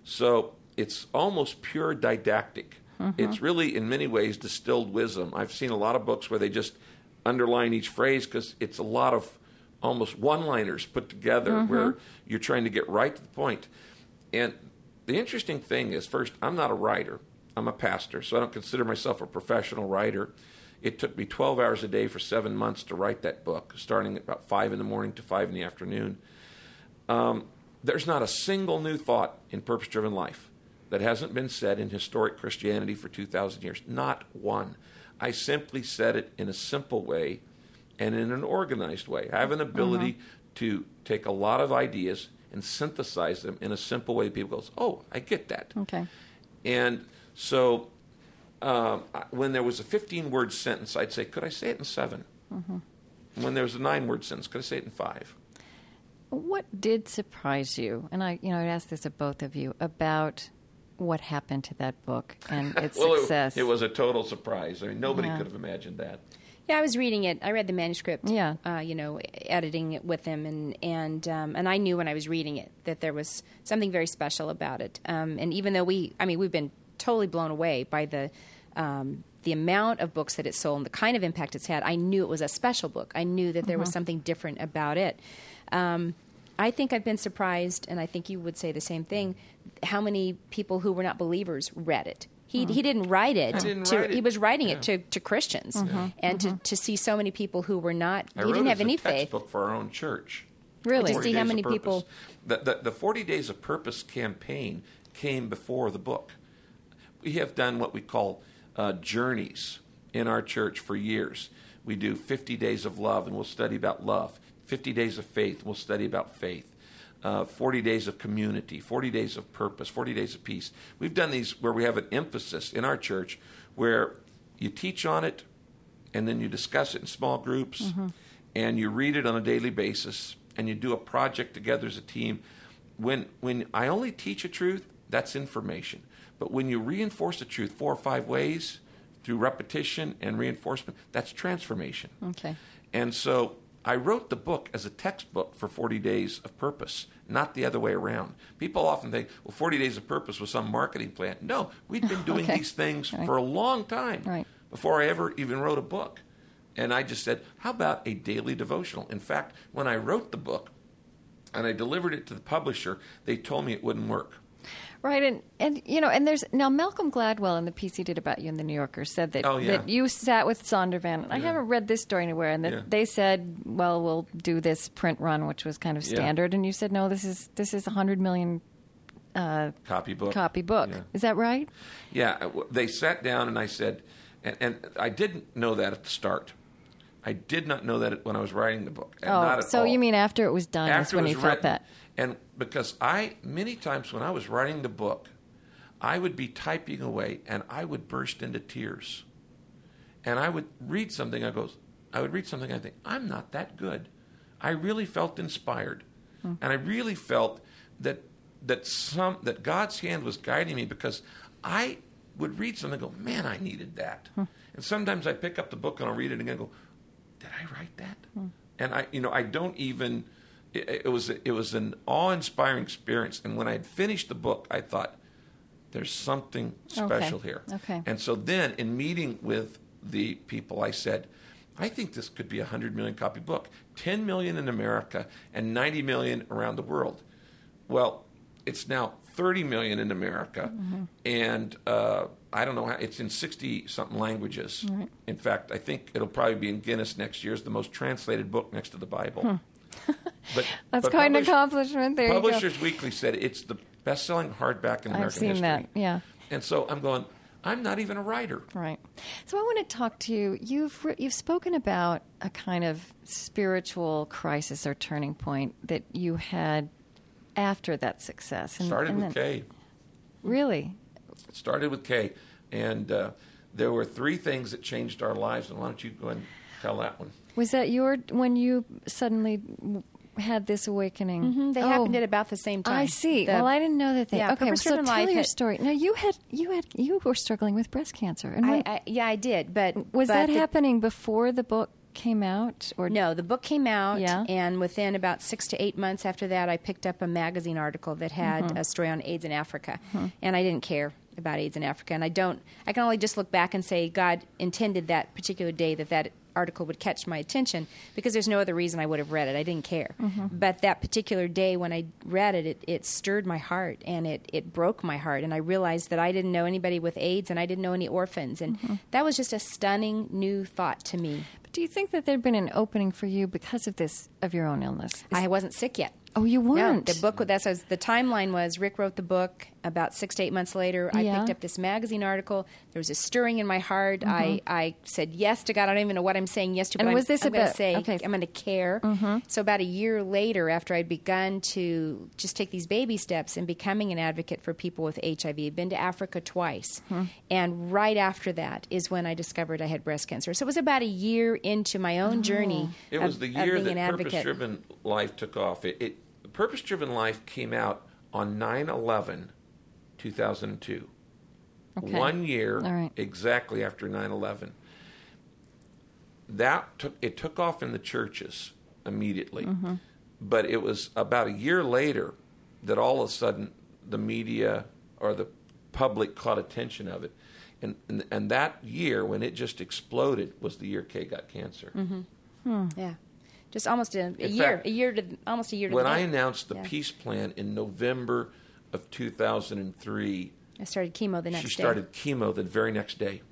So it's almost pure didactic. It's really, in many ways, distilled wisdom. I've seen a lot of books where they just underline each phrase because it's a lot of almost one liners put together where you're trying to get right to the point. And the interesting thing is, first, I'm not a writer. I'm a pastor, so I don't consider myself a professional writer. It took me 12 hours a day for seven months to write that book, starting at about 5 in the morning to 5 in the afternoon. Um, there's not a single new thought in purpose driven life that hasn't been said in historic Christianity for 2,000 years. Not one. I simply said it in a simple way and in an organized way. I have an ability to take a lot of ideas and synthesize them in a simple way. People goes, "Oh, I get that." Okay. And so, um, when there was a 15 word sentence, I'd say, Could I say it in 7 When there was a nine word sentence, could I say it in five? What did surprise you? And I, you know, I'd ask this of both of you about what happened to that book and [LAUGHS] its well, it- success. It, was a total surprise. I mean, nobody Yeah. could have imagined that. Yeah, I was reading it. I read the manuscript. Yeah. Uh, you know, editing it with him, and and um, and I knew when I was reading it that there was something very special about it. Um, and even though we, I mean, we've been totally blown away by the. Um, the amount of books that it sold and the kind of impact it's had, I knew it was a special book. I knew that there was something different about it. Um, I think I've been surprised, and I think you would say the same thing. How many people who were not believers read it? He mm-hmm. he didn't write it. Didn't to, write it. He was writing Yeah. it to, to Christians, mm-hmm. and to, mm-hmm. to see so many people who were not, I he wrote didn't have as any faith. book for our own church. really. To see how many people- The, the, the 40 Days of Purpose campaign came before the book. We have done what we call uh, journeys in our church for years. We do 50 days of love, and we'll study about love. 50 days of faith, we'll study about faith. Uh, 40 days of community, 40 days of purpose, 40 days of peace. We've done these where we have an emphasis in our church where you teach on it and then you discuss it in small groups and you read it on a daily basis and you do a project together as a team. When, when I only teach a truth, that's information. But when you reinforce the truth four or five ways through repetition and reinforcement, that's transformation. Okay. And so I wrote the book as a textbook for 40 Days of Purpose, not the other way around. People often think, well, 40 Days of Purpose was some marketing plan. No, we'd been [LAUGHS] doing Okay. these things Right. for a long time Right. before I ever even wrote a book. And I just said, how about a daily devotional? In fact, when I wrote the book and I delivered it to the publisher, they told me it wouldn't work. Right, and and you know, and there's now Malcolm Gladwell in the piece he did about you in the New Yorker said that Oh, yeah. that you sat with Zondervan. And I Yeah. haven't read this story anywhere, and that Yeah. they said, "Well, we'll do this print run," which was kind of standard, and you said, "No, this is this is a hundred million Copy book. copy book." Is that right? Yeah, uh, they sat down and I said, and, and I didn't know that at the start. I did not know that when I was writing the book. and oh, not at so all. you mean after it was done? that's after when it you was felt written. that. And because I, many times when I was writing the book, I would be typing away and I would burst into tears. And I would read something, I goes, I would read something, I think, I'm not that good. I really felt inspired. Hmm. And I really felt that that some that God's hand was guiding me because I would read something and go, man, I needed that. And sometimes I pick up the book and I'll read it again and go, did I write that? And I, you know, I don't even. It, it was it was an awe-inspiring experience. And when I had finished the book, I thought, there's something special here. Okay. And so then, in meeting with the people, I said, I think this could be a 100 million copy book, 10 million in America and 90 million around the world. Well, it's now 30 million in America, and uh, I don't know how it's in 60 something languages. In fact, I think it'll probably be in Guinness next year as the most translated book next to the Bible. [LAUGHS] but That's but quite an accomplishment. There. Publishers Weekly said it's the best-selling hardback in American history. I've seen history. that. Yeah. And so I'm going. I'm not even a writer. Right. So I want to talk to you. You've you've spoken about a kind of spiritual crisis or turning point that you had after that success. And, Started and with then- Kay. Really? Started with Kay, and uh, there were three things that changed our lives. And why don't you go and tell that one? Was that your when you suddenly had this awakening? Mhm, They Oh, happened at about the same time. I see. The- well, I didn't know that. They, Yeah, okay, well, so tell your had- story. Now you had you had you were struggling with breast cancer, and I, when- I, yeah, I did. But was but that the- happening before the book came out? Or No, the book came out, Yeah. and within about six to eight months after that, I picked up a magazine article that had Mm-hmm. a story on AIDS in Africa, and I didn't care about AIDS in Africa, and I don't. I can only just look back and say God intended that particular day that that article would catch my attention because there's no other reason I would have read it. I didn't care, mm-hmm. but that particular day when I read it, it, it stirred my heart and it it broke my heart, and I realized that I didn't know anybody with AIDS and I didn't know any orphans, and mm-hmm. that was just a stunning new thought to me. But do you think that there'd been an opening for you because of this of your own illness? Is- I wasn't sick yet. oh, you weren't. the book. That's was the timeline was Rick wrote the book. About six to eight months later, I Yeah. picked up this magazine article. There was a stirring in my heart. I, I said yes to God. I don't even know what I'm saying yes to, but Mm-hmm. And I'm, was this I'm going to about- say okay. I'm going to care. So about a year later, after I'd begun to just take these baby steps in becoming an advocate for people with HIV, I'd been to Africa twice, and right after that is when I discovered I had breast cancer. So it was about a year into my own journey. It of- was the year that. Purpose Driven Life took off. It, it Purpose Driven Life came out on 9 11, 2002. Okay. One year All right. exactly after 9 11. That took, it took off in the churches immediately. Mm-hmm. But it was about a year later that all of a sudden the media or the public caught attention of it. And, and, and that year, when it just exploded, was the year Kay got cancer. Yeah, just almost a, a year, fact, a year to almost a year to when the I announced the Yeah. peace plan in November of 2003, I started chemo the next she day. She started chemo the very next day.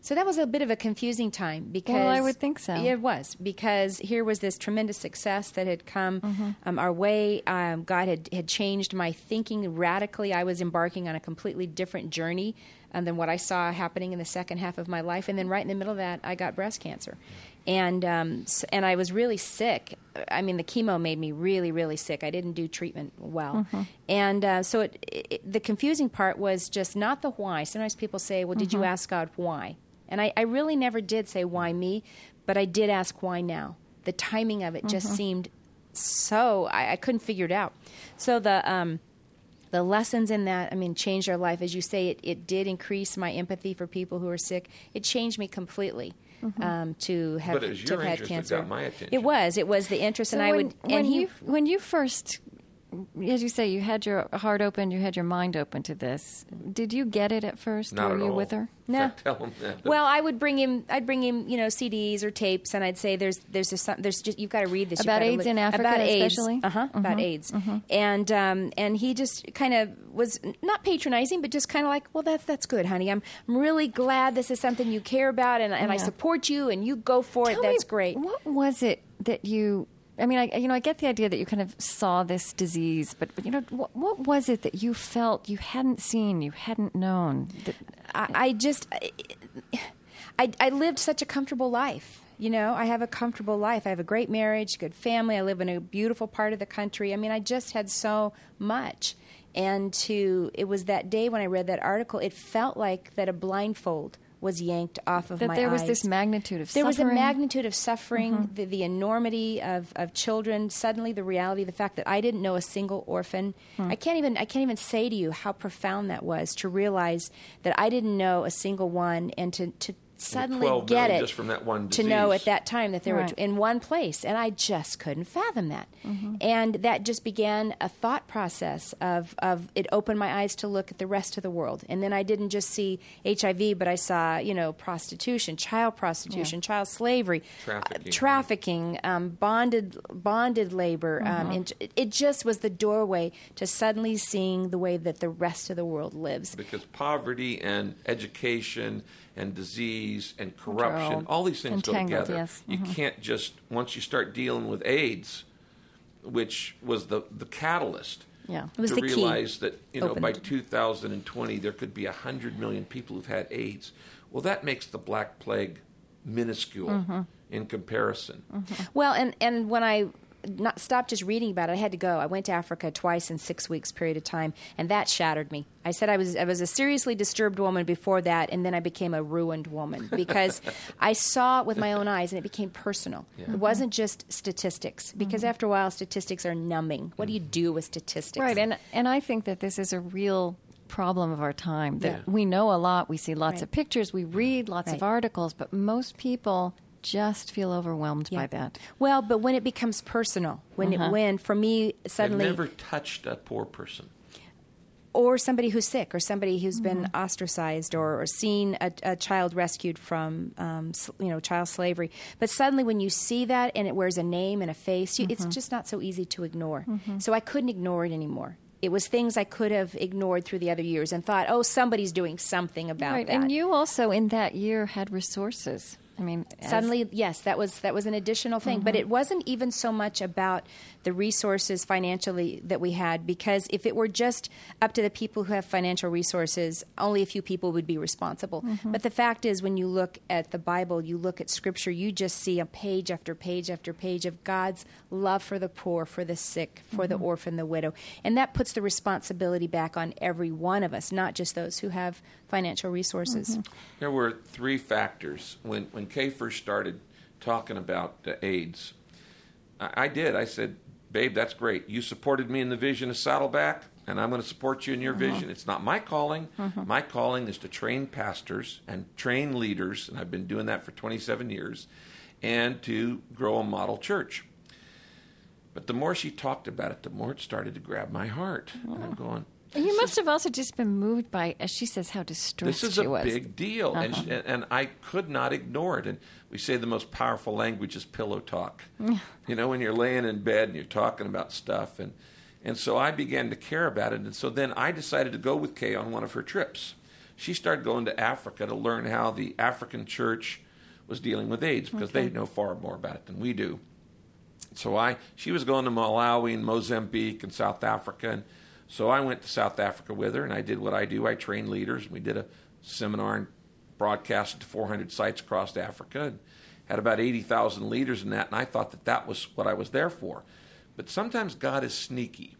So that was a bit of a confusing time because Well, I would think so. It was because here was this tremendous success that had come Mm-hmm. um, our way. Um, God had had changed my thinking radically. I was embarking on a completely different journey um, than what I saw happening in the second half of my life. And then right in the middle of that, I got breast cancer, and um, and I was really sick. I mean, the chemo made me really, really sick. I didn't do treatment well, and uh, so it, it, the confusing part was just not the why. Sometimes people say, "Well, did you ask God why?" And I, I really never did say why me, but I did ask why now. The timing of it just seemed so I, I couldn't figure it out. So the um, the lessons in that, I mean, changed our life. As you say, it, it did increase my empathy for people who are sick. It changed me completely um, to have, But it was to your have had interest that cancer. got my attention. It was. It was the interest, So and I when, would. when and he, you when you first, as you say, you had your heart open, you had your mind open to this. Did you get it at first? Not Were at you all. with her? [LAUGHS] No. tell them that. Well, I would bring him. I'd bring him, you know, CDs or tapes, and I'd say, "There's, there's, a, some- there's just you've got to read this About AIDS li- in Africa about AIDS, especially? Mm-hmm. uh huh, about AIDS." And um, and he just kind of was not patronizing, but just kind of like, "Well, that's that's good, honey. I'm, I'm really glad this is something you care about, and, and I support you, and you go for Tell it. That's great." What was it that you? I mean, I you know I get the idea that you kind of saw this disease, but, but you know what, what was it that you felt you hadn't seen, you hadn't known? That, I, I just, I, I lived such a comfortable life. You know, I have a comfortable life. I have a great marriage, good family. I live in a beautiful part of the country. I mean, I just had so much. And to, it was that day when I read that article, it felt like that a blindfold was yanked off of that my there was eyes. this magnitude of there was a suffering. magnitude of suffering, mm-hmm. the, the enormity of, of children. Suddenly, the reality, the fact that I didn't know a single orphan. Hmm. I can't even I can't even say to you how profound that was to realize that I didn't know a single one, and to to suddenly get it just from that one to know at that time that they were in one place, and I just couldn't fathom that. And that just began a thought process of, of it opened my eyes to look at the rest of the world. And then I didn't just see HIV, but I saw you know prostitution, child prostitution, child slavery, Trafficking. uh, trafficking, um, bonded bonded labor. Um, and it- it just was the doorway to suddenly seeing the way that the rest of the world lives. because poverty and education and disease and corruption, all all these things go together. yes. You can't just once you start dealing with AIDS, which was the the catalyst. Yeah. It was to the key. realize that you know by 2020 there could be hundred million people who've had AIDS. Well, that makes the Black Plague minuscule Mm-hmm. in comparison. Well, and and when I not stopped just reading about it, I had to go. I went to Africa twice in six weeks period of time, and that shattered me. I said I was I was a seriously disturbed woman before that, and then I became a ruined woman [LAUGHS] because I saw it with my own eyes, and it became personal. It wasn't just statistics, because mm-hmm. after a while, statistics are numbing. What do you mm. do with statistics? Right, and and I think that this is a real problem of our time. That Yeah. we know a lot, we see lots Right. of pictures, we read lots of articles, but most people just feel overwhelmed Yeah. by that. Well, but when it becomes personal, when it when for me suddenly I've never touched a poor person. or somebody who's sick, or somebody who's been Mm-hmm. ostracized, or, or seen a, a child rescued from, um, s- you know, child slavery. But suddenly, when you see that and it wears a name and a face, you, Mm-hmm. it's just not so easy to ignore. So I couldn't ignore it anymore. It was things I could have ignored through the other years and thought, oh, somebody's doing something about Right, that. and you also in that year had resources. I mean, as- suddenly yes that was that was an additional thing but Mm-hmm. it wasn't even so much about the resources financially that we had because if it were just up to the people who have financial resources only a few people would be responsible Mm-hmm. but the fact is when you look at the bible you look at scripture you just see a page after page after page of god's love for the poor for the sick for Mm-hmm. the orphan the widow and that puts the responsibility back on every one of us not just those who have financial resources Mm-hmm. There were three factors when when Kay first started talking about uh, AIDS. I, I did. I said, "Babe, that's great. You supported me in the vision of Saddleback, and I'm going to support you in your uh-huh. vision. It's not my calling. Uh-huh. My calling is to train pastors and train leaders, and I've been doing that for 27 years, and to grow a model church." But the more she talked about it, the more it started to grab my heart, and I'm oh. going. You must have also just been moved by, as she says, how distressed This is she a was. big deal, and, Uh-huh. and and I could not ignore it. And we say the most powerful language is pillow talk. you know, when you're laying in bed and you're talking about stuff, and and so I began to care about it. And so then I decided to go with Kay on one of her trips. She started going to Africa to learn how the African church was dealing with AIDS because they know far more about it than we do. So I, she was going to Malawi and Mozambique and South Africa, and so I went to South Africa with her, and I did what I do. I trained leaders, and we did a seminar and broadcast to 400 sites across Africa, and had about 80,000 leaders in that, and I thought that that was what I was there for. But sometimes God is sneaky.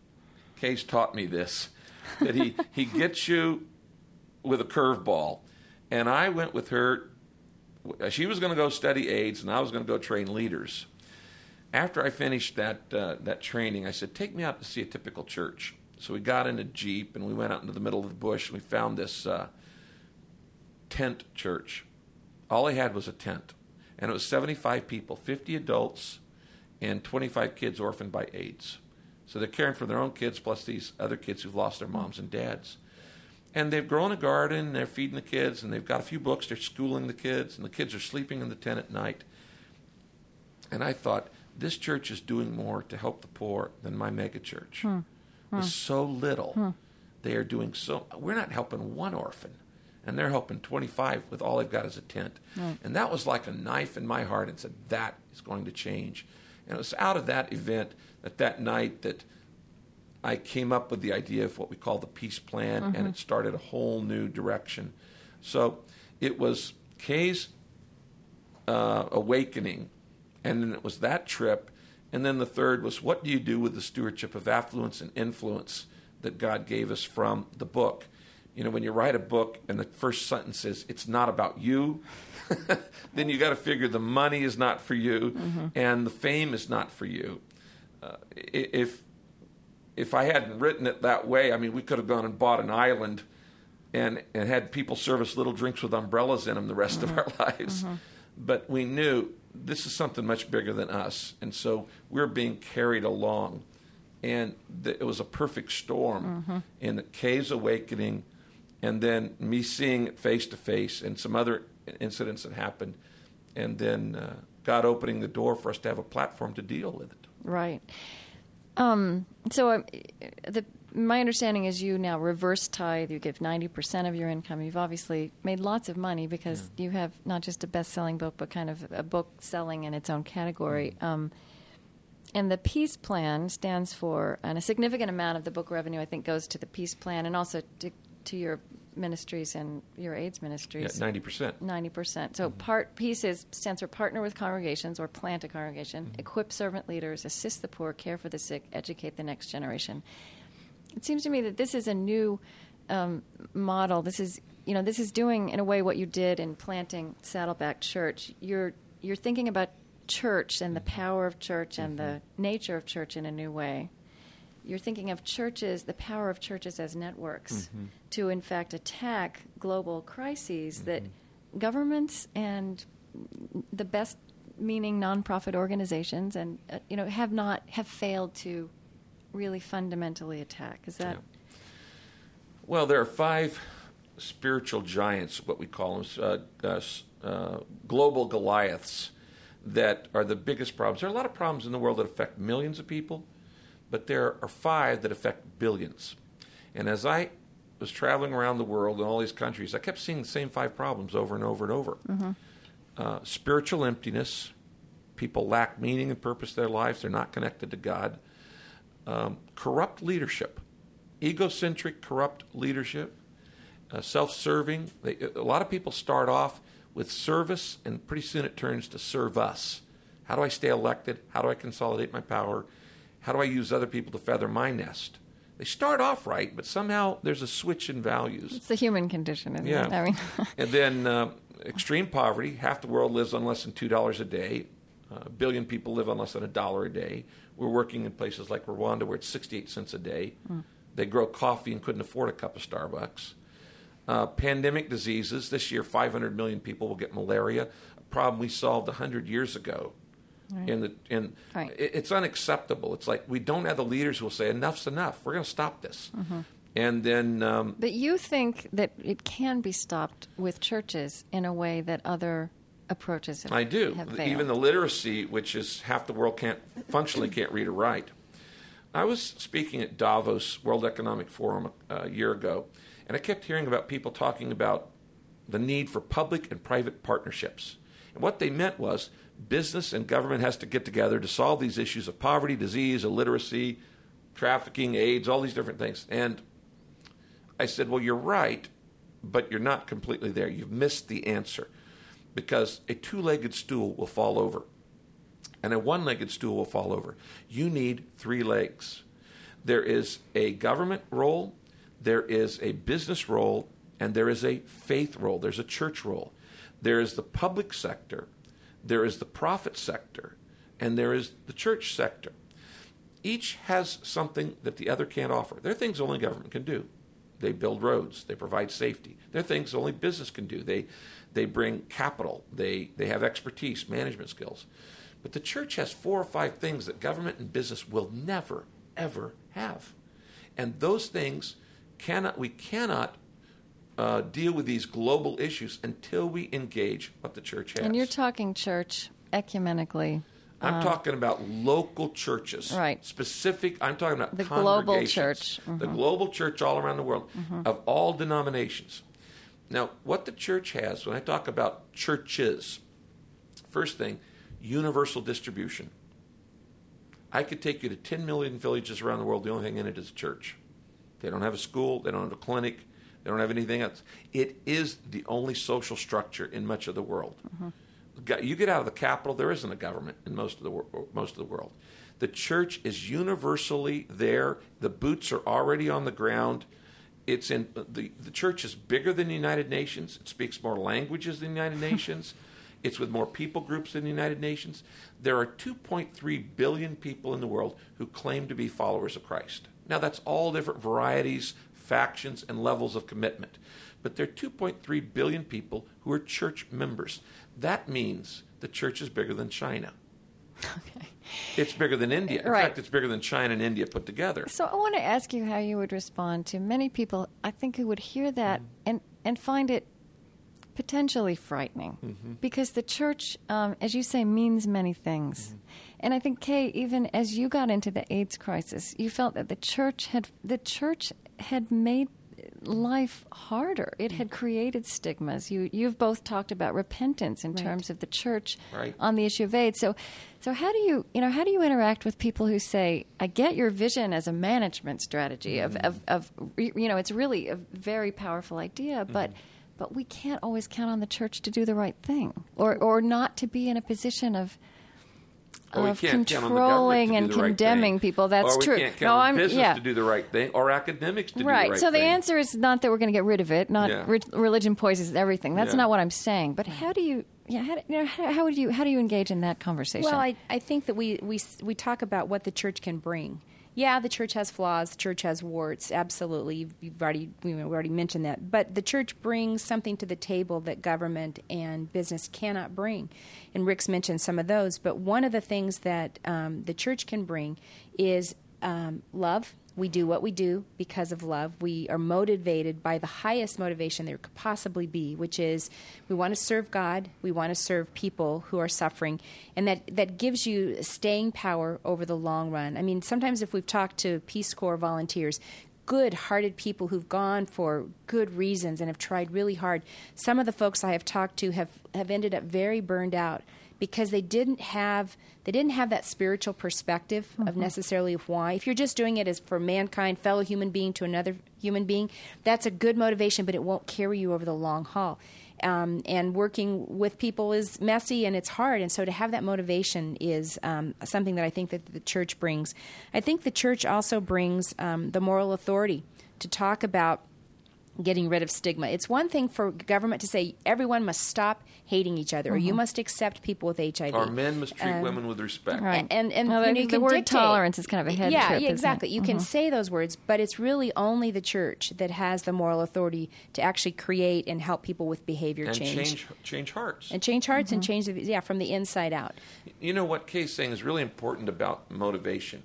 Kay's taught me this, that he, [LAUGHS] he gets you with a curveball, and I went with her. She was going to go study AIDS, and I was going to go train leaders after I finished that uh, that training, I said, "Take me out to see a typical church." So we got in a jeep and we went out into the middle of the bush and we found this uh, tent church. All they had was a tent, and it was seventy-five people, fifty adults, and twenty-five kids orphaned by AIDS. So they're caring for their own kids plus these other kids who've lost their moms and dads. And they've grown a garden, they're feeding the kids, and they've got a few books, they're schooling the kids, and the kids are sleeping in the tent at night. And I thought, this church is doing more to help the poor than my mega church. With so little, they are doing so. We're not helping one orphan, and they're helping 25 with all they've got as a tent. And that was like a knife in my heart and said, that is going to change. And it was out of that event that that night that I came up with the idea of what we call the peace plan, and it started a whole new direction. So it was Kay's uh, awakening, and then it was that trip, and then the third was what do you do with the stewardship of affluence and influence that God gave us from the book? You know, when you write a book and the first sentence is, it's not about you, [LAUGHS] then you got to figure the money is not for you Mm-hmm. and the fame is not for you. Uh, if if I hadn't written it that way, I mean, we could have gone and bought an island and and had people serve us little drinks with umbrellas in them the rest of our [LAUGHS] lives. But we knew this is something much bigger than us, and so we're being carried along. And th- it was a perfect storm in the Kay's awakening, and then me seeing it face to face, and some other incidents that happened, and then uh, God opening the door for us to have a platform to deal with it. Right. Um, so, um, the, my understanding is you now reverse tithe. You give ninety percent of your income. You've obviously made lots of money because you have not just a best-selling book, but kind of a book selling in its own category. Mm-hmm. Um, and the Peace Plan stands for, and a significant amount of the book revenue, I think, goes to the Peace Plan and also to, to your ministries and your AIDS Yeah, ministries. ninety percent. Ninety percent. So mm-hmm. part piece is stands for partner with congregations or plant a congregation, mm-hmm. equip servant leaders, assist the poor, care for the sick, educate the next generation. It seems to me that this is a new um, model. This is you know this is doing in a way what you did in planting Saddleback Church. You're you're thinking about church and the power of church and the nature of church in a new way. You're thinking of churches, the power of churches as networks to, in fact, attack global crises that governments and the best meaning nonprofit organizations and uh, you know have not have failed to really fundamentally attack. Is that Well, there are five spiritual giants, what we call them, uh, uh, uh, global Goliaths, that are the biggest problems. There are a lot of problems in the world that affect millions of people, but there are five that affect billions. And as I was traveling around the world in all these countries, I kept seeing the same five problems over and over and over. Uh, spiritual emptiness, people lack meaning and purpose in their lives, they're not connected to God. Um, corrupt leadership, egocentric, corrupt leadership, uh, self-serving. A lot of people start off with service, and pretty soon it turns to serve us. How do I stay elected? How do I consolidate my power? How do I use other people to feather my nest? They start off right, but somehow there's a switch in values. it's the human condition? Isn't Yeah. it? I mean, [LAUGHS] and then uh, extreme poverty. Half the world lives on less than two dollars a day. Uh, a billion people live on less than a dollar a day. We're working in places like Rwanda where it's 68 cents a day. They grow coffee and couldn't afford a cup of Starbucks. Uh, pandemic diseases. This year, 500 million people will get malaria, a problem we solved 100 years ago. Right. And, the, and Right. it- it's unacceptable. It's like we don't have the leaders who will say, enough's enough. We're going to stop this. And then um, but you think that it can be stopped with churches in a way that other approaches have, I do. Even the literacy, which is half the world can't functionally can't read or write. I was speaking at Davos World Economic Forum uh, a year ago, and I kept hearing about people talking about the need for public and private partnerships. And what they meant was business and government has to get together to solve these issues of poverty, disease, illiteracy, trafficking, AIDS, all these different things. And I said, Well, you're right, but you're not completely there. You've missed the answer because a two legged stool will fall over and a one legged stool will fall over. You need three legs. There is a government role, there is a business role, and there is a faith role. There's a church role. There is the public sector, there is the profit sector, and there is the church sector. Each has something that the other can't offer. There are things only government can do. They build roads. They provide safety. There are things only business can do. They, they bring capital. They, they have expertise, management skills. But the church has four or five things that government and business will never, ever have. And those things cannot, we cannot uh, deal with these global issues until we engage what the church has. and you're talking church ecumenically. I'm talking about local churches. Right. Specific, I'm talking about The global church. Mm-hmm. The global church all around the world of all denominations. Now, what the church has, when I talk about churches, first thing, universal distribution. I could take you to 10 million villages around the world. The only thing in it is a church. They don't have a school. They don't have a clinic. They don't have anything else. It is the only social structure in much of the world. Go- You get out of the capital, there isn't a government in most of the wor- most of the world. The church is universally there. The boots are already on the ground, it's in uh, the the church is bigger than the United Nations. It speaks more languages than the United [LAUGHS] Nations. It's with more people groups than the United Nations. There are 2.3 billion people in the world who claim to be followers of Christ. Now that's all different varieties, factions, and levels of commitment. But there are 2.3 billion people who are church members. That means the church is bigger than China. Okay. It's bigger than India. In Right. fact, it's bigger than China and India put together. So I want to ask you how you would respond to many people, I think, who would hear that mm-hmm. and, and find it potentially frightening. Mm-hmm. Because the church, um, as you say, means many things. Mm-hmm. And I think, Kay, even as you got into the AIDS crisis, you felt that the church had the church had made life harder. It had created stigmas. You you've both talked about repentance in Right. terms of the church Right. on the issue of AIDS. So, so how do you, you know, how do you interact with people who say, "I get your vision as a management strategy of, mm. of, of you know, it's really a very powerful idea, mm-hmm. but." But we can't always count on the church to do the right thing, or or not to be in a position of Or of can't count on the controlling and right condemning thing. people. That's true. no, I'm business yeah. to do the right thing, or academics to do right. the right so the thing. answer is not that we're going to get rid of it. Not Yeah. re- religion poisons everything. That's Yeah. not what I'm saying. But how do you? Yeah, how, do- you know, how, how would you how do you engage in that conversation? Well, I, I think that we, we, we talk about what the church can bring. Yeah, the church has flaws. The church has warts. Absolutely, you've, already we've already mentioned that. But the church brings something to the table that government and business cannot bring. And Rick's mentioned some of those. But one of the things that um, the church can bring is um, love. We do what we do because of love. We are motivated by the highest motivation there could possibly be, which is we want to serve God, we want to serve people who are suffering, and that, that gives you staying power over the long run. I mean, sometimes if we've talked to Peace Corps volunteers, good hearted people who've gone for good reasons and have tried really hard, some of the folks I have talked to have, have ended up very burned out because they didn't have they didn't have that spiritual perspective of necessarily of why. If you're just doing it as for mankind, fellow human being to another human being, that's a good motivation, but it won't carry you over the long haul. Um, and working with people is messy and it's hard, and so to have that motivation is um, something that I think that the church brings. I think the church also brings um, the moral authority to talk about getting rid of stigma. It's one thing for government to say everyone must stop hating each other, or you mm-hmm. must accept people with HIV. Or men must treat Um, women with respect. Right. And and, and Well, you the- you the word dictate. tolerance is kind of a head yeah, trip, yeah, isn't it? exactly. You can mm-hmm. say those words, but it's really only the church that has the moral authority to actually create and help people with behavior and change. change change hearts. and change hearts and mm-hmm. change the yeah from the inside out. You know what Kay's saying is really important about motivation.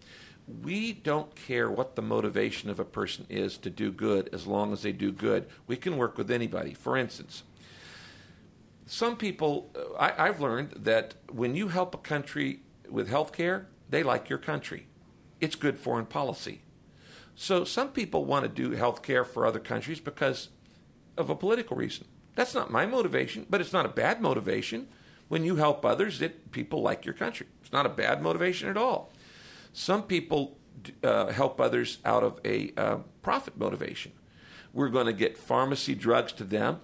We don't care what the motivation of a person is to do good as long as they do good. We can work with anybody. For instance, some people, uh, I, I've learned that when you help a country with health care, they like your country. It's good foreign policy. So some people want to do health care for other countries because of a political reason. That's not my motivation, but it's not a bad motivation. When you help others, it, people like your country. It's not a bad motivation at all. Some people uh, help others out of a uh, profit motivation. We're going to get pharmacy drugs to them,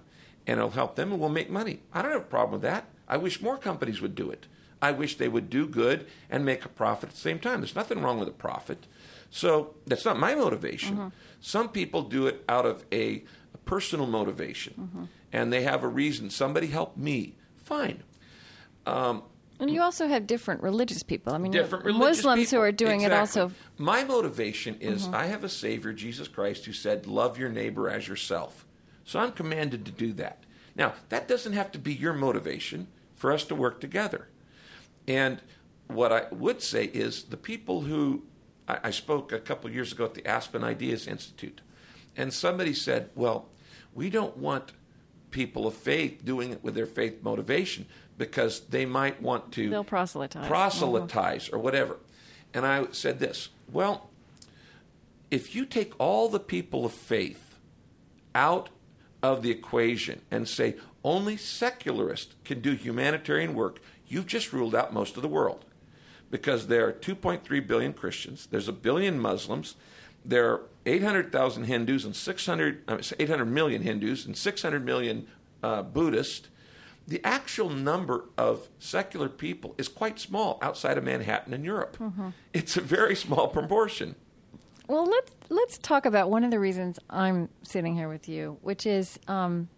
and it'll help them, and we'll make money. I don't have a problem with that. I wish more companies would do it. I wish they would do good and make a profit at the same time. There's nothing wrong with a profit. So that's not my motivation. Some people do it out of a, a personal motivation, and they have a reason. Somebody helped me. Fine. And you also have different religious people. I mean, different you have religious Muslims people. who are doing Exactly. it also. My motivation is I have a Savior, Jesus Christ, who said, Love your neighbor as yourself. So I'm commanded to do that. Now, that doesn't have to be your motivation for us to work together. And what I would say is the people who I, I spoke a couple years ago at the Aspen Ideas Institute, and somebody said, Well, we don't want people of faith doing it with their faith motivation because they might want to They'll proselytize. proselytize or whatever. And I said this well, if you take all the people of faith out of the equation and say only secularists can do humanitarian work, you've just ruled out most of the world. Because there are 2.3 billion Christians, there's a billion Muslims, there are 800,000 Hindus and 600, uh, 800 million Hindus and 600 million uh, Buddhists. The actual number of secular people is quite small outside of Manhattan and Europe. It's a very small proportion. Well, let's let's talk about one of the reasons I'm sitting here with you, which is um,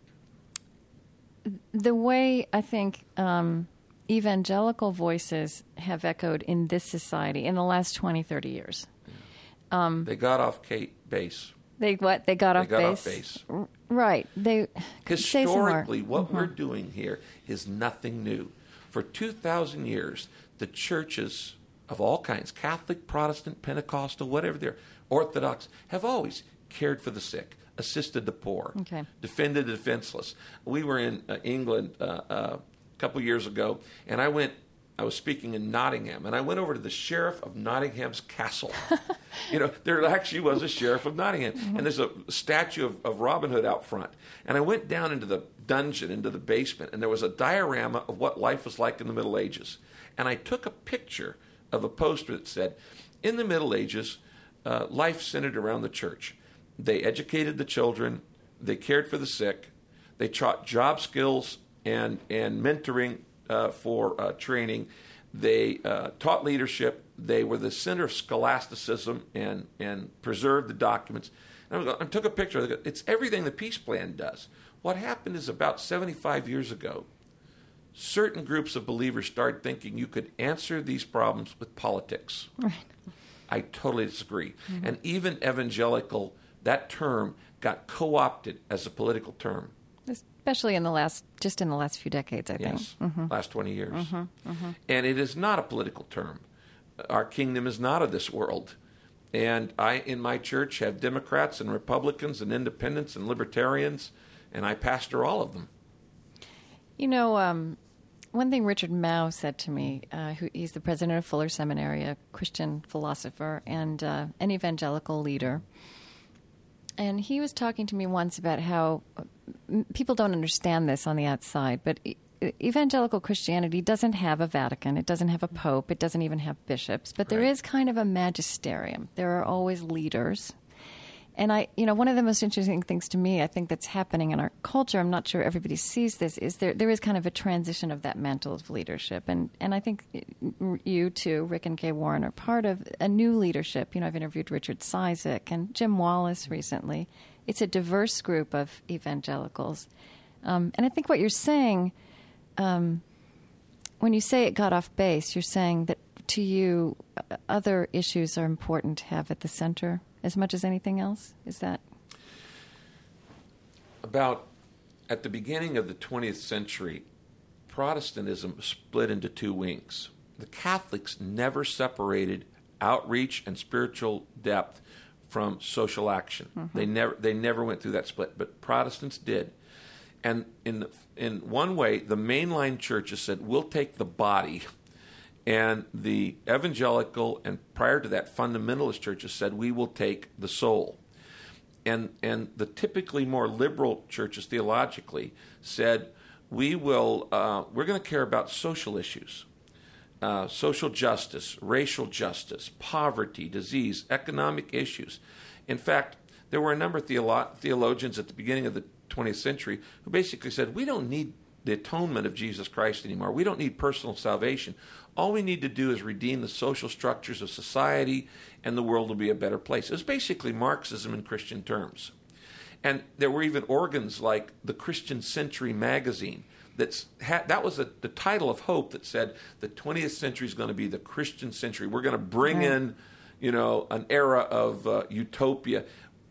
the way I think um, evangelical voices have echoed in this society in the last 20, 30 years. Um, they got off Kate base. They what? They got They off got base. off base. Right. They. Historically, what Mhm. we're doing here is nothing new. For 2,000 years, the churches of all kinds, Catholic, Protestant, Pentecostal, whatever they're, Orthodox, have always cared for the sick, assisted the poor, Okay. defended the defenseless. We were in uh, England uh, uh, a couple years ago, and I went. I was speaking in Nottingham, and I went over to the sheriff of Nottingham's castle. [LAUGHS] you know, there actually was a sheriff of Nottingham, and there's a statue of, of Robin Hood out front. And I went down into the dungeon, into the basement, and there was a diorama of what life was like in the Middle Ages. And I took a picture of a poster that said, "In the Middle Ages, uh, life centered around the church. They educated the children, they cared for the sick, they taught job skills and and mentoring for uh, training. They uh, taught leadership. They were the center of scholasticism and and preserved the documents. And I, was- I took a picture. it. It's everything the peace plan does. What happened is about 75 years ago, certain groups of believers started thinking you could answer these problems with politics. Right. I totally disagree. And even evangelical, that term got co opted as a political term. Especially in the last, just in the last few decades, I Yes, think. Mhm. last 20 years. Mm-hmm. And it is not a political term. Our kingdom is not of this world. And I, in my church, have Democrats and Republicans and independents and libertarians, and I pastor all of them. You know, um, one thing Richard Mouw said to me, uh, who, he's the president of Fuller Seminary, a Christian philosopher and uh, an evangelical leader. And he was talking to me once about how people don't understand this on the outside, but evangelical Christianity doesn't have a Vatican, it doesn't have a pope, it doesn't even have bishops, but there Right. is kind of a magisterium. There are always leaders. And I, you know, one of the most interesting things to me, I think that's happening in our culture. I'm not sure everybody sees this. Is there there is kind of a transition of that mantle of leadership, and and I think you too, Rick and Kay Warren, are part of a new leadership. You know, I've interviewed Richard Cizik and Jim Wallis recently. It's a diverse group of evangelicals, um, and I think what you're saying, um, when you say it got off base, you're saying that to you, uh, other issues are important to have at the center as much as anything else. Is that About at the beginning of the 20th century, Protestantism split into two wings. The Catholics never separated outreach and spiritual depth from social action. They never they never went through that split, but Protestants did. And in the, in one way, the mainline churches said, "We'll take the body," and the evangelical and prior to that fundamentalist churches said, "We will take the soul." and and the typically more liberal churches theologically said we will uh, we're going to care about social issues uh, social justice racial justice poverty disease economic issues in fact there were a number of theolo- theologians at the beginning of the 20th century who basically said we don't need the atonement of Jesus Christ anymore. We don't need personal salvation. All we need to do is redeem the social structures of society, and the world will be a better place. It was basically Marxism in Christian terms. And there were even organs like the Christian Century magazine. That's had, that was a, the title of hope that said the 20th century is going to be the Christian century. We're going to bring Right. in, you know, an era of uh, utopia.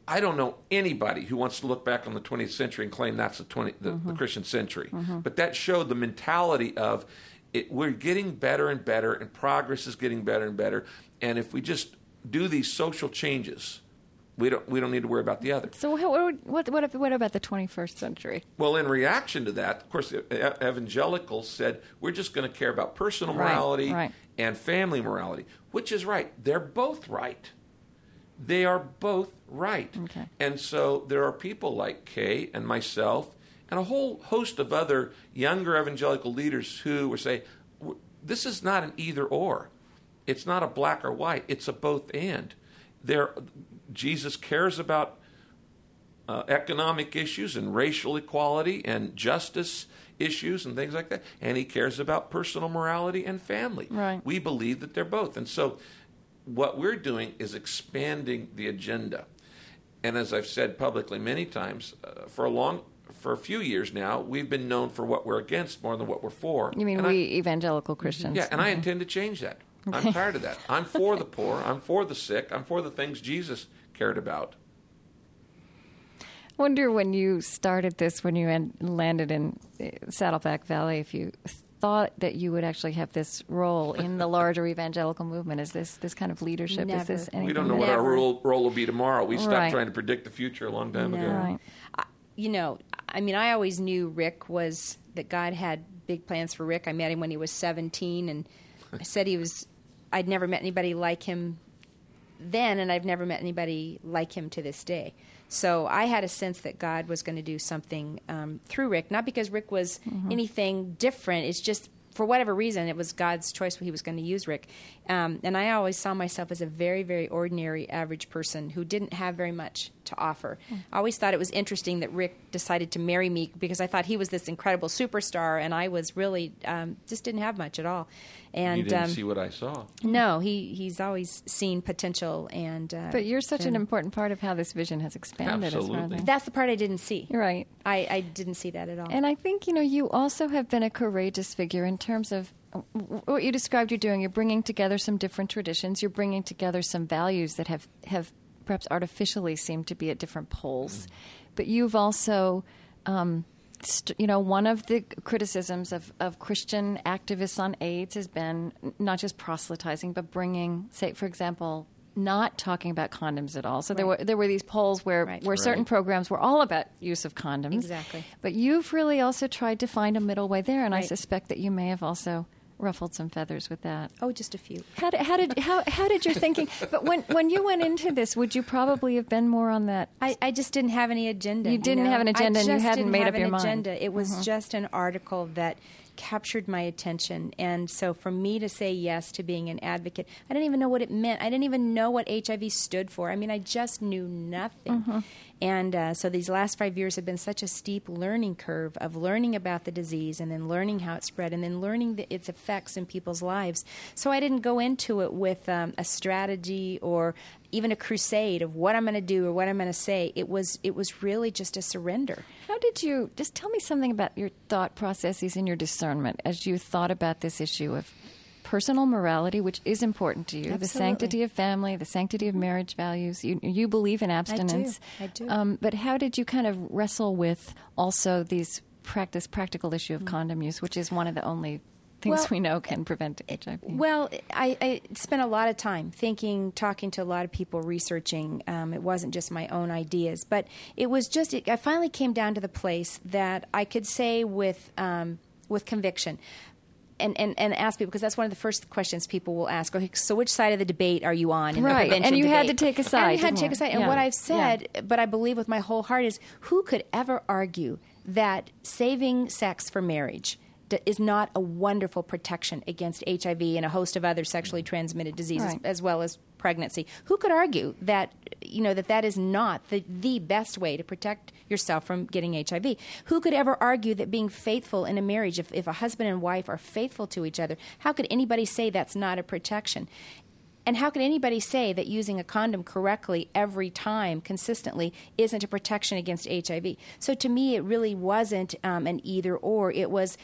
I don't know anybody who wants to look back on the 20th century and claim that's the 20 the, the Christian century. But that showed the mentality of it, we're getting better and better, and progress is getting better and better. And if we just do these social changes, we don't we don't need to worry about the other. so? What what what, what about the 21st century? Well, in reaction to that, of course, evangelicals said we're just going to care about personal Right, morality right. and family morality, which is right. They're both right. They are both right. Okay. And so there are people like Kay and myself and a whole host of other younger evangelical leaders who would say, this is not an either or. It's not a black or white. It's a both and. There, Jesus cares about uh, economic issues and racial equality and justice issues and things like that. And he cares about personal morality and family. Right. We believe that they're both. And so what we're doing is expanding the agenda. And as I've said publicly many times, uh, for a long, for a few years now, we've been known for what we're against more than what we're for. You mean And we I- evangelical Christians? yeah, and I intend to change that. I'm tired of that. I'm for the poor. [LAUGHS] I'm for the sick. I'm for the things Jesus cared about. I wonder when you started this, when you landed in uh, Saddleback Valley, if you thought that you would actually have this role in the larger [LAUGHS] evangelical movement. Is this this kind of leadership? Is this We anything We don't know that- what our role, role will be tomorrow. We stopped Right. trying to predict the future a long time No. ago. Right. I- you know, I mean, I always knew Rick was that God had big plans for Rick. I met him when he was 17, and I said he was. I'd never met anybody like him then, and I've never met anybody like him to this day. So I had a sense that God was going to do something um, through Rick, not because Rick was anything different. It's just for whatever reason, it was God's choice he was going to use Rick. Um, and I always saw myself as a very, very ordinary, average person who didn't have very much to offer. I always thought it was interesting that Rick decided to marry me because I thought he was this incredible superstar, and I was really um, just didn't have much at all. And you didn't um, see what I saw. no, he he's always seen potential, and uh, But you're such an important part of how this vision has expanded. as as Absolutely. That's the part I didn't see. You're right. I, I didn't see that at all. And I think, you know, you also have been a courageous figure in terms of uh, what you described you're doing. You're bringing together some different traditions. You're bringing together some values that have, have perhaps artificially seem to be at different poles. But you've also, um, st- you know, one of the criticisms of, of Christian activists on AIDS has been not just proselytizing, but bringing, say, for example, not talking about condoms at all. So there were there were these polls where Right. where certain Right. programs were all about use of condoms. Exactly. But you've really also tried to find a middle way there, and I suspect that you may have also ruffled some feathers with that. oh, just a few. How did how did how, how did your thinking? But when when you went into this, would you probably have been more on that? I, I just didn't have any agenda. You didn't know? have an agenda and you hadn't made up your an mind. Agenda. It was just an article that captured my attention, and so for me to say yes to being an advocate, I didn't even know what it meant. I didn't even know what HIV stood for. I mean, I just knew nothing. Uh-huh. And uh, so these last five years have been such a steep learning curve of learning about the disease and then learning how it spread and then learning the, its effects in people's lives. So I didn't go into it with um, a strategy or even a crusade of what I'm going to do or what I'm going to say. It was it was really just a surrender. How did you just tell me something about your thought processes and your discernment as you thought about this issue of personal morality, which is important to you, the sanctity of family, the sanctity of marriage values. You you believe in abstinence. I do. I Um, but how did you kind of wrestle with also these practice practical issue of condom use, which is one of the only things Well, we know can prevent HIV? Well, I, I spent a lot of time thinking, talking to a lot of people, researching. Um, it wasn't just my own ideas, but it was just. It, I finally came down to the place that I could say with um, with conviction. And, and, and ask people because that's one of the first questions people will ask. Okay, so which side of the debate are you on? In Right, and you had to take a side, And you had to take a side. And Yeah. what I've Yeah. said, but I believe with my whole heart, is who could ever argue that saving sex for marriage d- is not a wonderful protection against HIV and a host of other sexually transmitted diseases, Right. as well as pregnancy. Who could argue that you know that that is not the the best way to protect yourself from getting HIV? Who could ever argue that being faithful in a marriage, if, if a husband and wife are faithful to each other, how could anybody say that's not a protection? And how can anybody say that using a condom correctly every time, consistently, isn't a protection against HIV? So to me, it really wasn't um, an either or. It was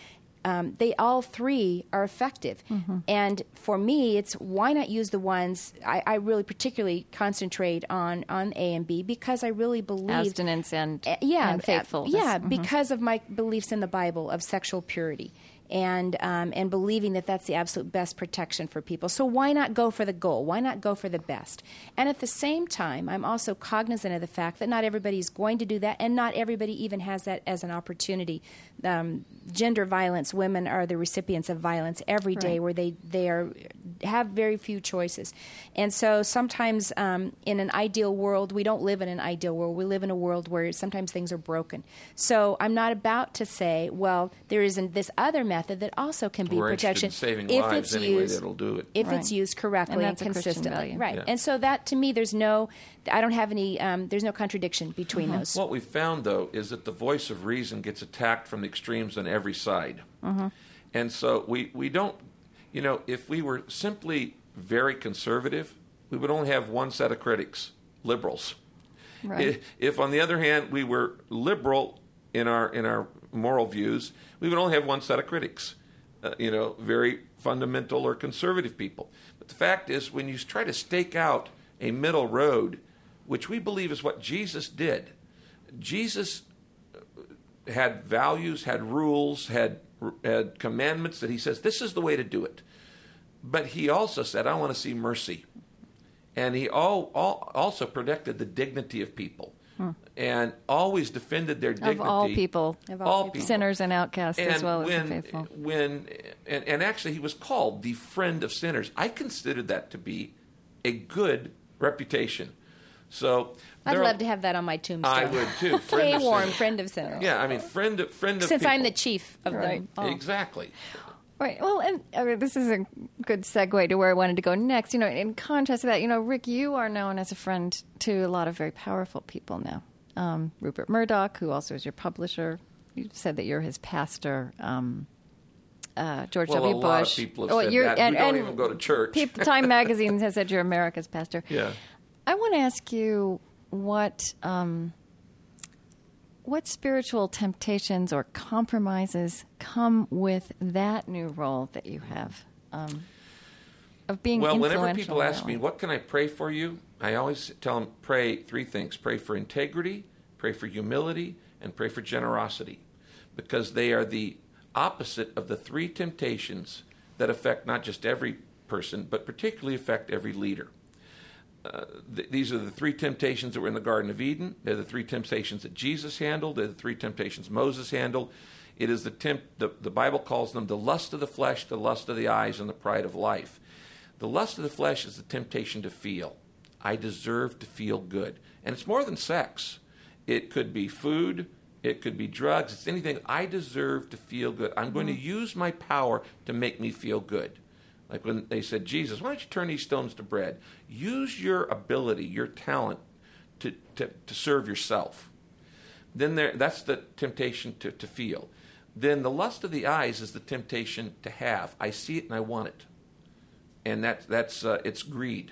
um, they all three are effective. And for me, it's why not use the ones I, I really particularly concentrate on on A and B because I really believe Abstinence and uh, yeah, and uh, faithfulness. yeah, Mhm. because of my beliefs in the Bible of sexual purity. And um, and believing that that's the absolute best protection for people. So why not go for the goal? Why not go for the best? And at the same time, I'm also cognizant of the fact that not everybody's going to do that, and not everybody even has that as an opportunity. Um, gender violence, women are the recipients of violence every day, Right. where they they are have very few choices. And so sometimes um, in an ideal world, we don't live in an ideal world. We live in a world where sometimes things are broken. So I'm not about to say, well, there isn't this other method that also can be We're protection interested in saving if lives it's anyway used that'll do it. if Right. it's used correctly And and, that's a consistently. value. Right. Yeah. And so that to me, there's no, I don't have any, um, there's no contradiction between Uh-huh. those. What we found, though, is that the voice of reason gets attacked from the extremes on every side. And so we, we don't, you know, if we were simply very conservative, we would only have one set of critics, liberals. Right. If, if, on the other hand, we were liberal in our in our moral views, we would only have one set of critics. Uh, you know, very fundamental or conservative people. But the fact is, when you try to stake out a middle road, which we believe is what Jesus did, Jesus had values, had rules, had had commandments that he says this is the way to do it. But he also said, I want to see mercy and he all, all, also protected the dignity of people hmm. and always defended their dignity of all people, of all, all people. people. sinners and outcasts and as well when, as the faithful. When and, and actually, he was called the friend of sinners. I considered that to be a good reputation. So I'd love to have that on my tombstone. I would too. [LAUGHS] Friend Warren, friend of sinners. Yeah, I mean, friend of friend of. Since people. I'm the chief of right. them. All. Exactly. Right. Well, and I mean, this is a good segue to where I wanted to go next. You know, in contrast to that, you know, Rick, you are known as a friend to a lot of very powerful people now. Um, Rupert Murdoch, who also is your publisher, you said that you're his pastor. Um, uh, George well, W. A Bush. lot of people have oh, said that. And, we don't even go to church. People, Time Magazine has said you're America's pastor. [LAUGHS] Yeah. I want to ask you what. Um, what spiritual temptations or compromises come with that new role that you have um, of being well whenever people ask me what can i pray for you? I always tell them pray three things. Pray for integrity pray for humility and pray for generosity. Because they are the opposite of the three temptations that affect not just every person but particularly affect every leader uh, th- these are the three temptations that were in the Garden of Eden. They're the three temptations that Jesus handled. They're the three temptations Moses handled. It is the temp- the, the Bible calls them the lust of the flesh, the lust of the eyes, and the pride of life. The lust of the flesh is the temptation to feel. I deserve to feel good. And it's more than sex. It could be food, it could be drugs, it's anything. I deserve to feel good. I'm going mm-hmm. to use my power to make me feel good. Like when they said, Jesus, why don't you turn these stones to bread? Use your ability, your talent to, to, to serve yourself. Then there, that's the temptation to, to feel. Then the lust of the eyes is the temptation to have. I see it and I want it. And that, that's uh, it's greed.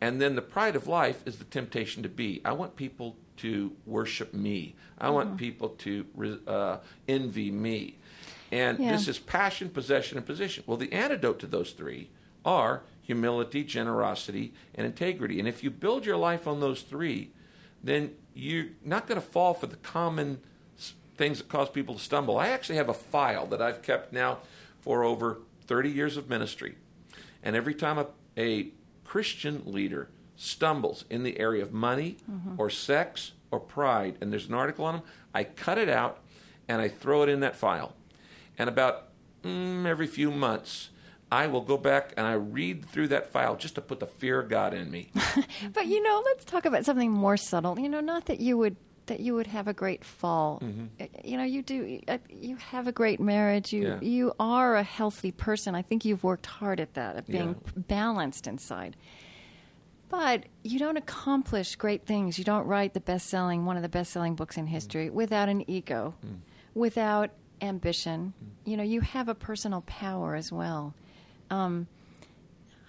And then the pride of life is the temptation to be. I want people to worship me. I mm-hmm. want people to uh, envy me. And yeah. this is passion, possession, and position. Well, the antidote to those three are humility, generosity, and integrity. And if you build your life on those three, then you're not going to fall for the common things that cause people to stumble. I actually have a file that I've kept now for over 30 years of ministry. And every time a, a Christian leader stumbles in the area of money mm-hmm. or sex or pride, and there's an article on them, I cut it out and I throw it in that file. And about mm, every few months, I will go back and I read through that file just to put the fear of God in me. [LAUGHS] but you know, let's talk about something more subtle. You know, not that you would that you would have a great fall. Mm-hmm. Uh, you know, you do. Uh, you have a great marriage. You yeah. you are a healthy person. I think you've worked hard at that, at being yeah. balanced inside. But you don't accomplish great things. You don't write the best selling, one of the best selling books in history, mm. without an ego, mm. without ambition. You know, you have a personal power as well. Um,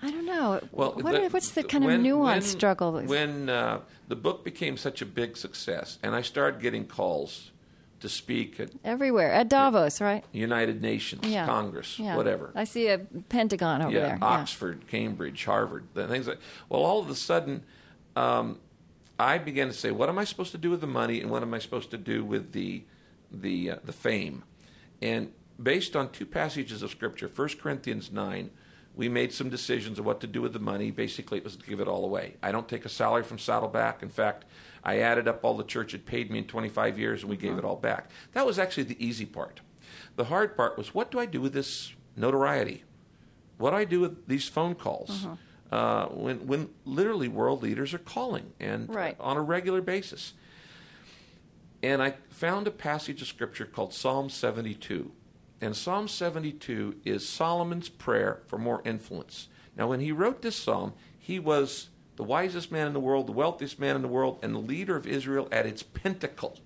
I don't know. Well, what are, what's the kind when, of nuanced when, struggle? When uh, the book became such a big success, and I started getting calls to speak at everywhere at Davos, right? United Nations, yeah. Congress, yeah. whatever. I see a Pentagon over there. yeah, there. Oxford. Cambridge, Harvard, things like. Well, all of a sudden, um, I began to say, "What am I supposed to do with the money, and what am I supposed to do with the the uh, the fame?" And based on two passages of Scripture, 1 Corinthians 9, we made some decisions of what to do with the money. Basically, it was to give it all away. I don't take a salary from Saddleback. In fact, I added up all the church had paid me in 25 years, and we gave it all back. That was actually the easy part. The hard part was what do I do with this notoriety? What do I do with these phone calls? Uh-huh. Uh, when, when literally world leaders are calling and right. on a regular basis. And I found a passage of scripture called Psalm 72. And Psalm 72 is Solomon's prayer for more influence. Now, when he wrote this psalm, he was the wisest man in the world, the wealthiest man in the world, and the leader of Israel at its pinnacle,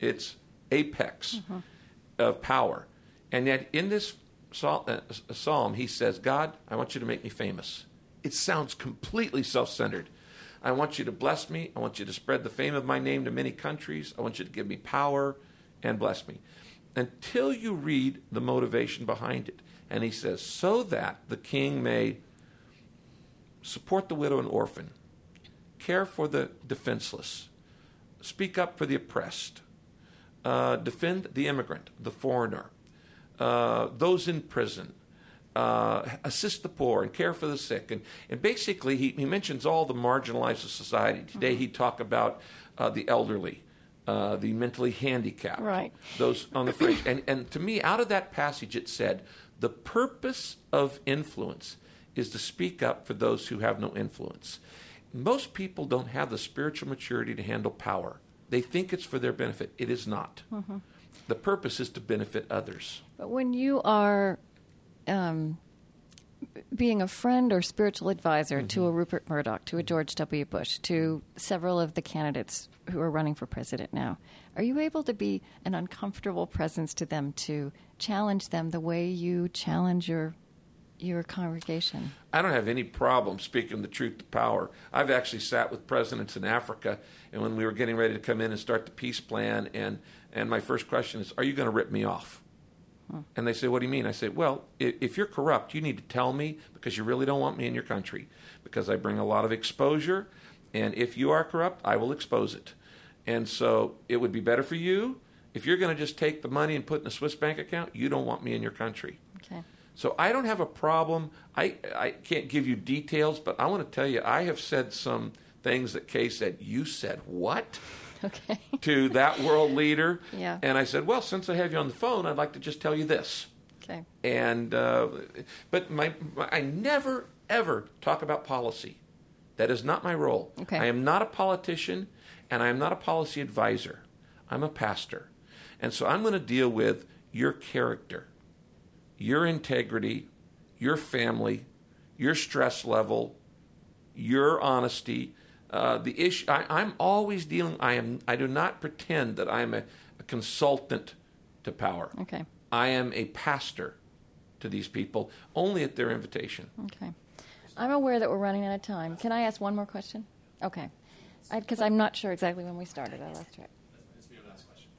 its apex mm-hmm. of power. And yet, in this uh, psalm, he says, God, I want you to make me famous. it sounds completely self centered. I want you to bless me. I want you to spread the fame of my name to many countries. I want you to give me power and bless me. Until you read the motivation behind it. And he says, so that the king may support the widow and orphan, care for the defenseless, speak up for the oppressed, uh, defend the immigrant, the foreigner, uh, those in prison, uh, assist the poor and care for the sick. And, and basically, he, he mentions all the marginalized of society. Today, Mm-hmm. he'd talk about uh, the elderly, uh, the mentally handicapped, Right. those on the fringe. And, and to me, out of that passage, it said, the purpose of influence is to speak up for those who have no influence. Most people don't have the spiritual maturity to handle power. They think it's for their benefit. It is not. Mm-hmm. The purpose is to benefit others. But when you are um, being a friend or spiritual advisor to Mm-hmm. a Rupert Murdoch, to a George W. Bush, to several of the candidates who are running for president now, are you able to be an uncomfortable presence to them to challenge them the way you challenge your your congregation? I don't have any problem speaking the truth to power. I've actually sat with presidents in Africa, and when we were getting ready to come in and start the peace plan, and, and my first question is, Are you going to rip me off? And they say, What do you mean? I say, Well, if, you're corrupt, you need to tell me because you really don't want me in your country because I bring a lot of exposure, and if you are corrupt, I will expose it. And so it would be better for you if you're going to just take the money and put it in a Swiss bank account, you don't want me in your country. Okay. So I don't have a problem. I, I can't give you details, but I want to tell you, I have said some things that Kay said, You said what? Okay. to that world leader. [LAUGHS] Yeah. And I said, Well, since I have you on the phone, I'd like to just tell you this. Okay. And, uh, but my, my, I never, ever talk about policy. That is not my role. Okay. I am not a politician, and I am not a policy advisor. I'm a pastor. And so I'm going to deal with your character, your integrity, your family, your stress level, your honesty. Uh, the issue I, I'm always dealing. I am. I do not pretend that I am a, a consultant to power. Okay. I am a pastor to these people only at their invitation. Okay. I'm aware that we're running out of time. Can I ask one more question? Okay. Because I'm not sure exactly when we started. I lost track.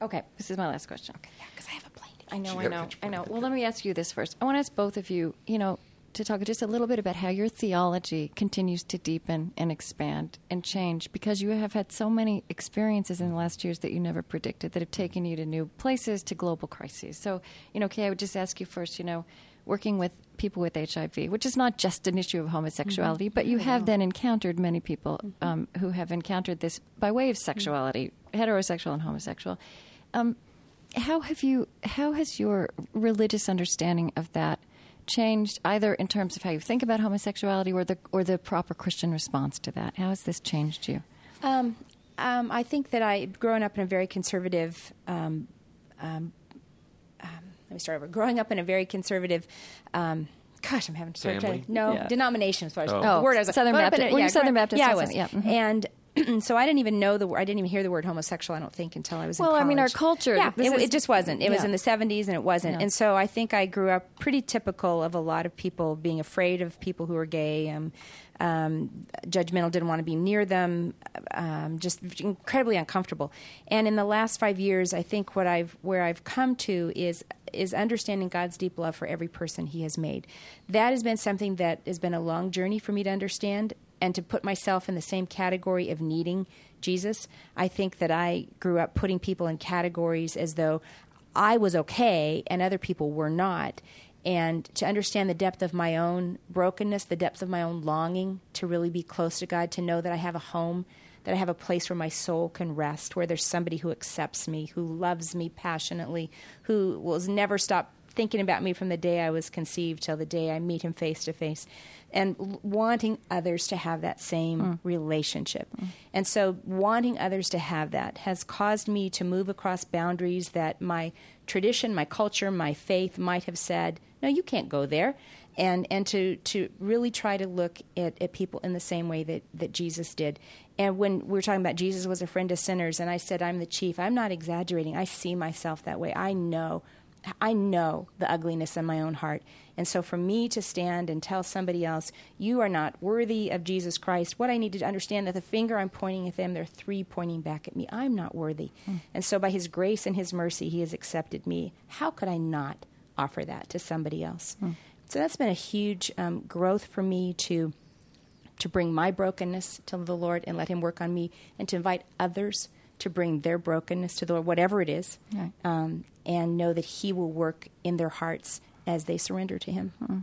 Okay, this is my last question. Okay. Yeah, because I have a plane. to I know, You I know, I know. Well, let me ask you this first. I want to ask both of you, you know, to talk just a little bit about how your theology continues to deepen and expand and change because you have had so many experiences in the last years that you never predicted that have taken you to new places, to global crises. So, you know, Kay, I would just ask you first, you know, working with people with HIV, which is not just an issue of homosexuality, but you have then encountered many people um, who have encountered this by way of sexuality, heterosexual and homosexual. Um, how have you how has your religious understanding of that changed either in terms of how you think about homosexuality or the or the proper Christian response to that? How has this changed you? Um, um, I think that I, growing up in a very conservative, um, um, um, let me start over. Growing up in a very conservative, um, gosh, I'm having to start Family? trying- No, Yeah. denomination as far as Oh. the word I was Southern growing in Baptist- were you Southern Baptist Yeah, I was. something? Yeah, mhm. And. [CLEARS THROAT] so I didn't even know the. I didn't even hear the word homosexual. I don't think until I was. Well, I mean, our culture, Yeah, it, is- it just wasn't. It was in the '70s, and it wasn't. Yeah. And so I think I grew up pretty typical of a lot of people being afraid of people who are gay. Um, um, judgmental, didn't want to be near them, um, just incredibly uncomfortable. And in the last five years, I think what I've where I've come to is is understanding God's deep love for every person He has made. That has been something that has been a long journey for me to understand and to put myself in the same category of needing Jesus. I think that I grew up putting people in categories as though I was okay and other people were not and to understand the depth of my own brokenness, the depth of my own longing to really be close to God, to know that I have a home, that I have a place where my soul can rest, where there's somebody who accepts me, who loves me passionately, who will never stop thinking about me from the day I was conceived till the day I meet him face to face, and wanting others to have that same mm. relationship. Mm. And so, wanting others to have that has caused me to move across boundaries that my tradition, my culture, my faith might have said, no, you can't go there. And, and to, to really try to look at, at people in the same way that, that Jesus did. And when we were talking about Jesus was a friend of sinners, and I said, I'm the chief, I'm not exaggerating. I see myself that way. I know I know the ugliness in my own heart. And so for me to stand and tell somebody else, you are not worthy of Jesus Christ, what I need to understand that the finger I'm pointing at them, there are three pointing back at me. I'm not worthy. Mm. And so by his grace and his mercy, he has accepted me. How could I not offer that to somebody else? Mm. So that's been a huge um, growth for me to to bring my brokenness to the Lord and let him work on me and to invite others to bring their brokenness to the Lord, whatever it is, right. um, and know that He will work in their hearts as they surrender to Him. Mm-hmm.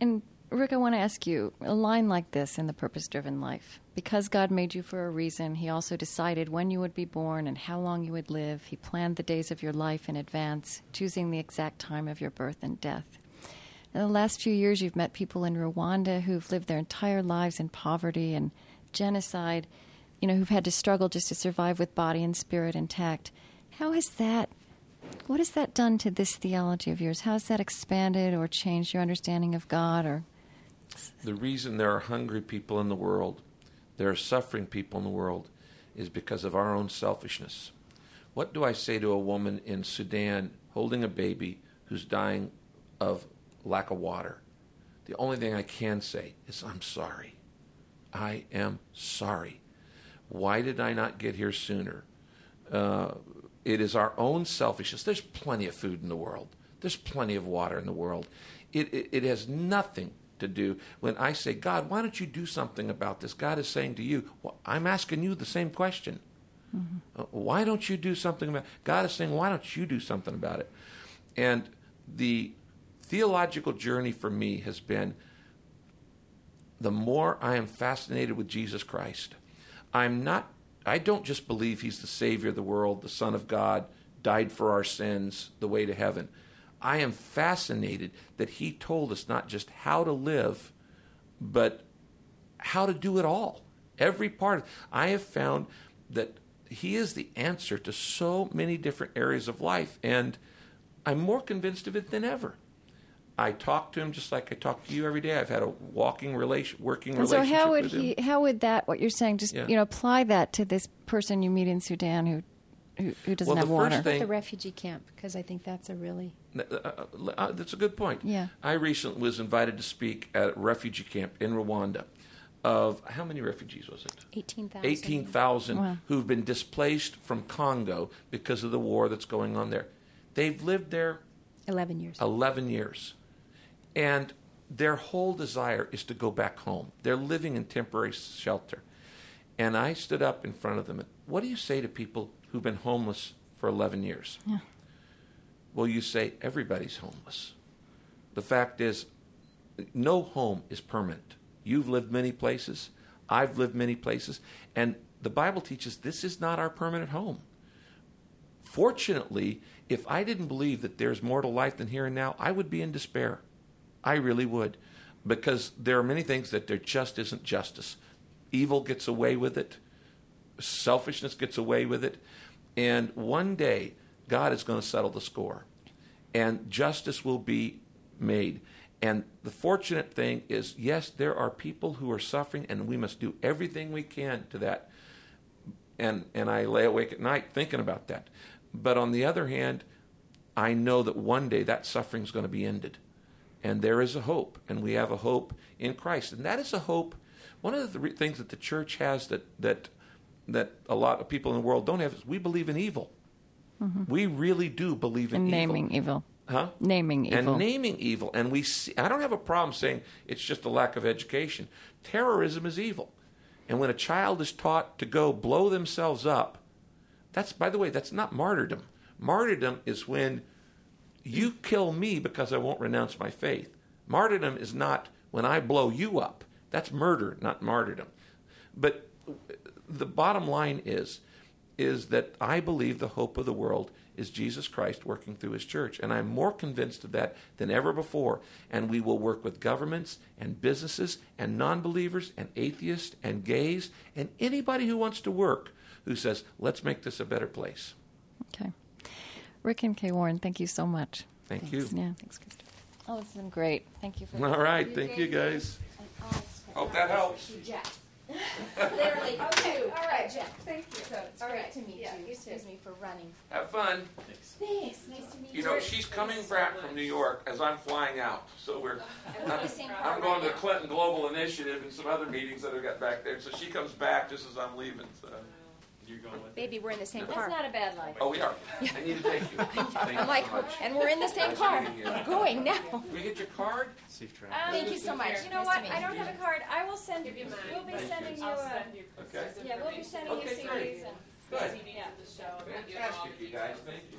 And Rick, I want to ask you a line like this in the purpose driven life. Because God made you for a reason, He also decided when you would be born and how long you would live. He planned the days of your life in advance, choosing the exact time of your birth and death. In the last few years, you've met people in Rwanda who've lived their entire lives in poverty and genocide you know, who've had to struggle just to survive with body and spirit intact. How has that, what has that done to this theology of yours? How has that expanded or changed your understanding of God or? The reason there are hungry people in the world, there are suffering people in the world, is because of our own selfishness. What do I say to a woman in Sudan holding a baby who's dying of lack of water? The only thing I can say is, I'm sorry. I am sorry. Why did I not get here sooner? Uh, it is our own selfishness. There's plenty of food in the world. There's plenty of water in the world. It, it, it has nothing to do when I say, God, why don't you do something about this? God is saying to you, well, I'm asking you the same question. Mm-hmm. Uh, why don't you do something about it? God is saying, why don't you do something about it? And the theological journey for me has been the more I am fascinated with Jesus Christ, I'm not, I don't just believe he's the Savior of the world, the Son of God, died for our sins, the way to heaven. I am fascinated that he told us not just how to live, but how to do it all. Every part. I have found that he is the answer to so many different areas of life, and I'm more convinced of it than ever. I talk to him just like I talk to you every day. I've had a walking relation, working and relationship. So how would he? Him. How would that? What you're saying? Just yeah. you know, apply that to this person you meet in Sudan who who, who doesn't well, have water. Thing, the refugee camp, because I think that's a really uh, uh, uh, that's a good point. Yeah, I recently was invited to speak at a refugee camp in Rwanda. Of how many refugees was it? Eighteen thousand. Eighteen thousand wow. who've been displaced from Congo because of the war that's going on there. They've lived there eleven years. Eleven years and their whole desire is to go back home. They're living in temporary shelter. And I stood up in front of them. And, what do you say to people who've been homeless for 11 years? Yeah. Well, you say everybody's homeless. The fact is, no home is permanent. You've lived many places. I've lived many places. And the Bible teaches this is not our permanent home. Fortunately, if I didn't believe that there's more to life than here and now, I would be in despair. I really would. Because there are many things that there just isn't justice. Evil gets away with it, selfishness gets away with it. And one day, God is going to settle the score. And justice will be made. And the fortunate thing is, yes, there are people who are suffering, and we must do everything we can to that. And, and I lay awake at night thinking about that. But on the other hand, I know that one day that suffering is going to be ended and there is a hope, and we have a hope in Christ, and that is a hope. One of the things that the church has that that that a lot of people in the world don't have is we believe in evil. Mm-hmm. We really do believe in and evil. naming evil. Huh? Naming evil. And naming evil. And we see, I don't have a problem saying it's just a lack of education. Terrorism is evil. And when a child is taught to go blow themselves up, that's, by the way, that's not martyrdom. Martyrdom is when you kill me because I won't renounce my faith. Martyrdom is not when I blow you up. That's murder, not martyrdom. But the bottom line is is that I believe the hope of the world is Jesus Christ working through his church. And I'm more convinced of that than ever before. And we will work with governments and businesses and non believers and atheists and gays and anybody who wants to work who says, let's make this a better place. Okay. Rick and Kay Warren, thank you so much. Thank Thanks. you. Yeah, thanks, Krista. Oh, this has been great. Thank you for All right, thank you guys. Hope that helps. Jack. [LAUGHS] Literally, okay, all right, Jeff, thank you. So it's great to meet you, too. excuse me for running. Have fun. Thanks. Nice to meet You You know, she's coming back from New York as I'm flying out. So we're. [LAUGHS] We're in the same I'm going to the Clinton Global Initiative and some other meetings that I've got back there. So she comes back just as I'm leaving. So. You're going with Baby, we're in the same That's car. not a bad life. Oh, we are. [LAUGHS] I need to take you. Thank you [LAUGHS] I'm like, so much. and we're in the same Nice car. meeting you. We're going now. Can we get your card? Safe Um. Thank you so much. You know Nice what? meet I don't have a card. I will send. Give you mine. We'll be Thank sending you. I'll a, send you Okay. Yeah, we'll be sending you Okay, great. CDs and. Good. CDs of the show. and you know, all Fantastic, you guys. Thank you.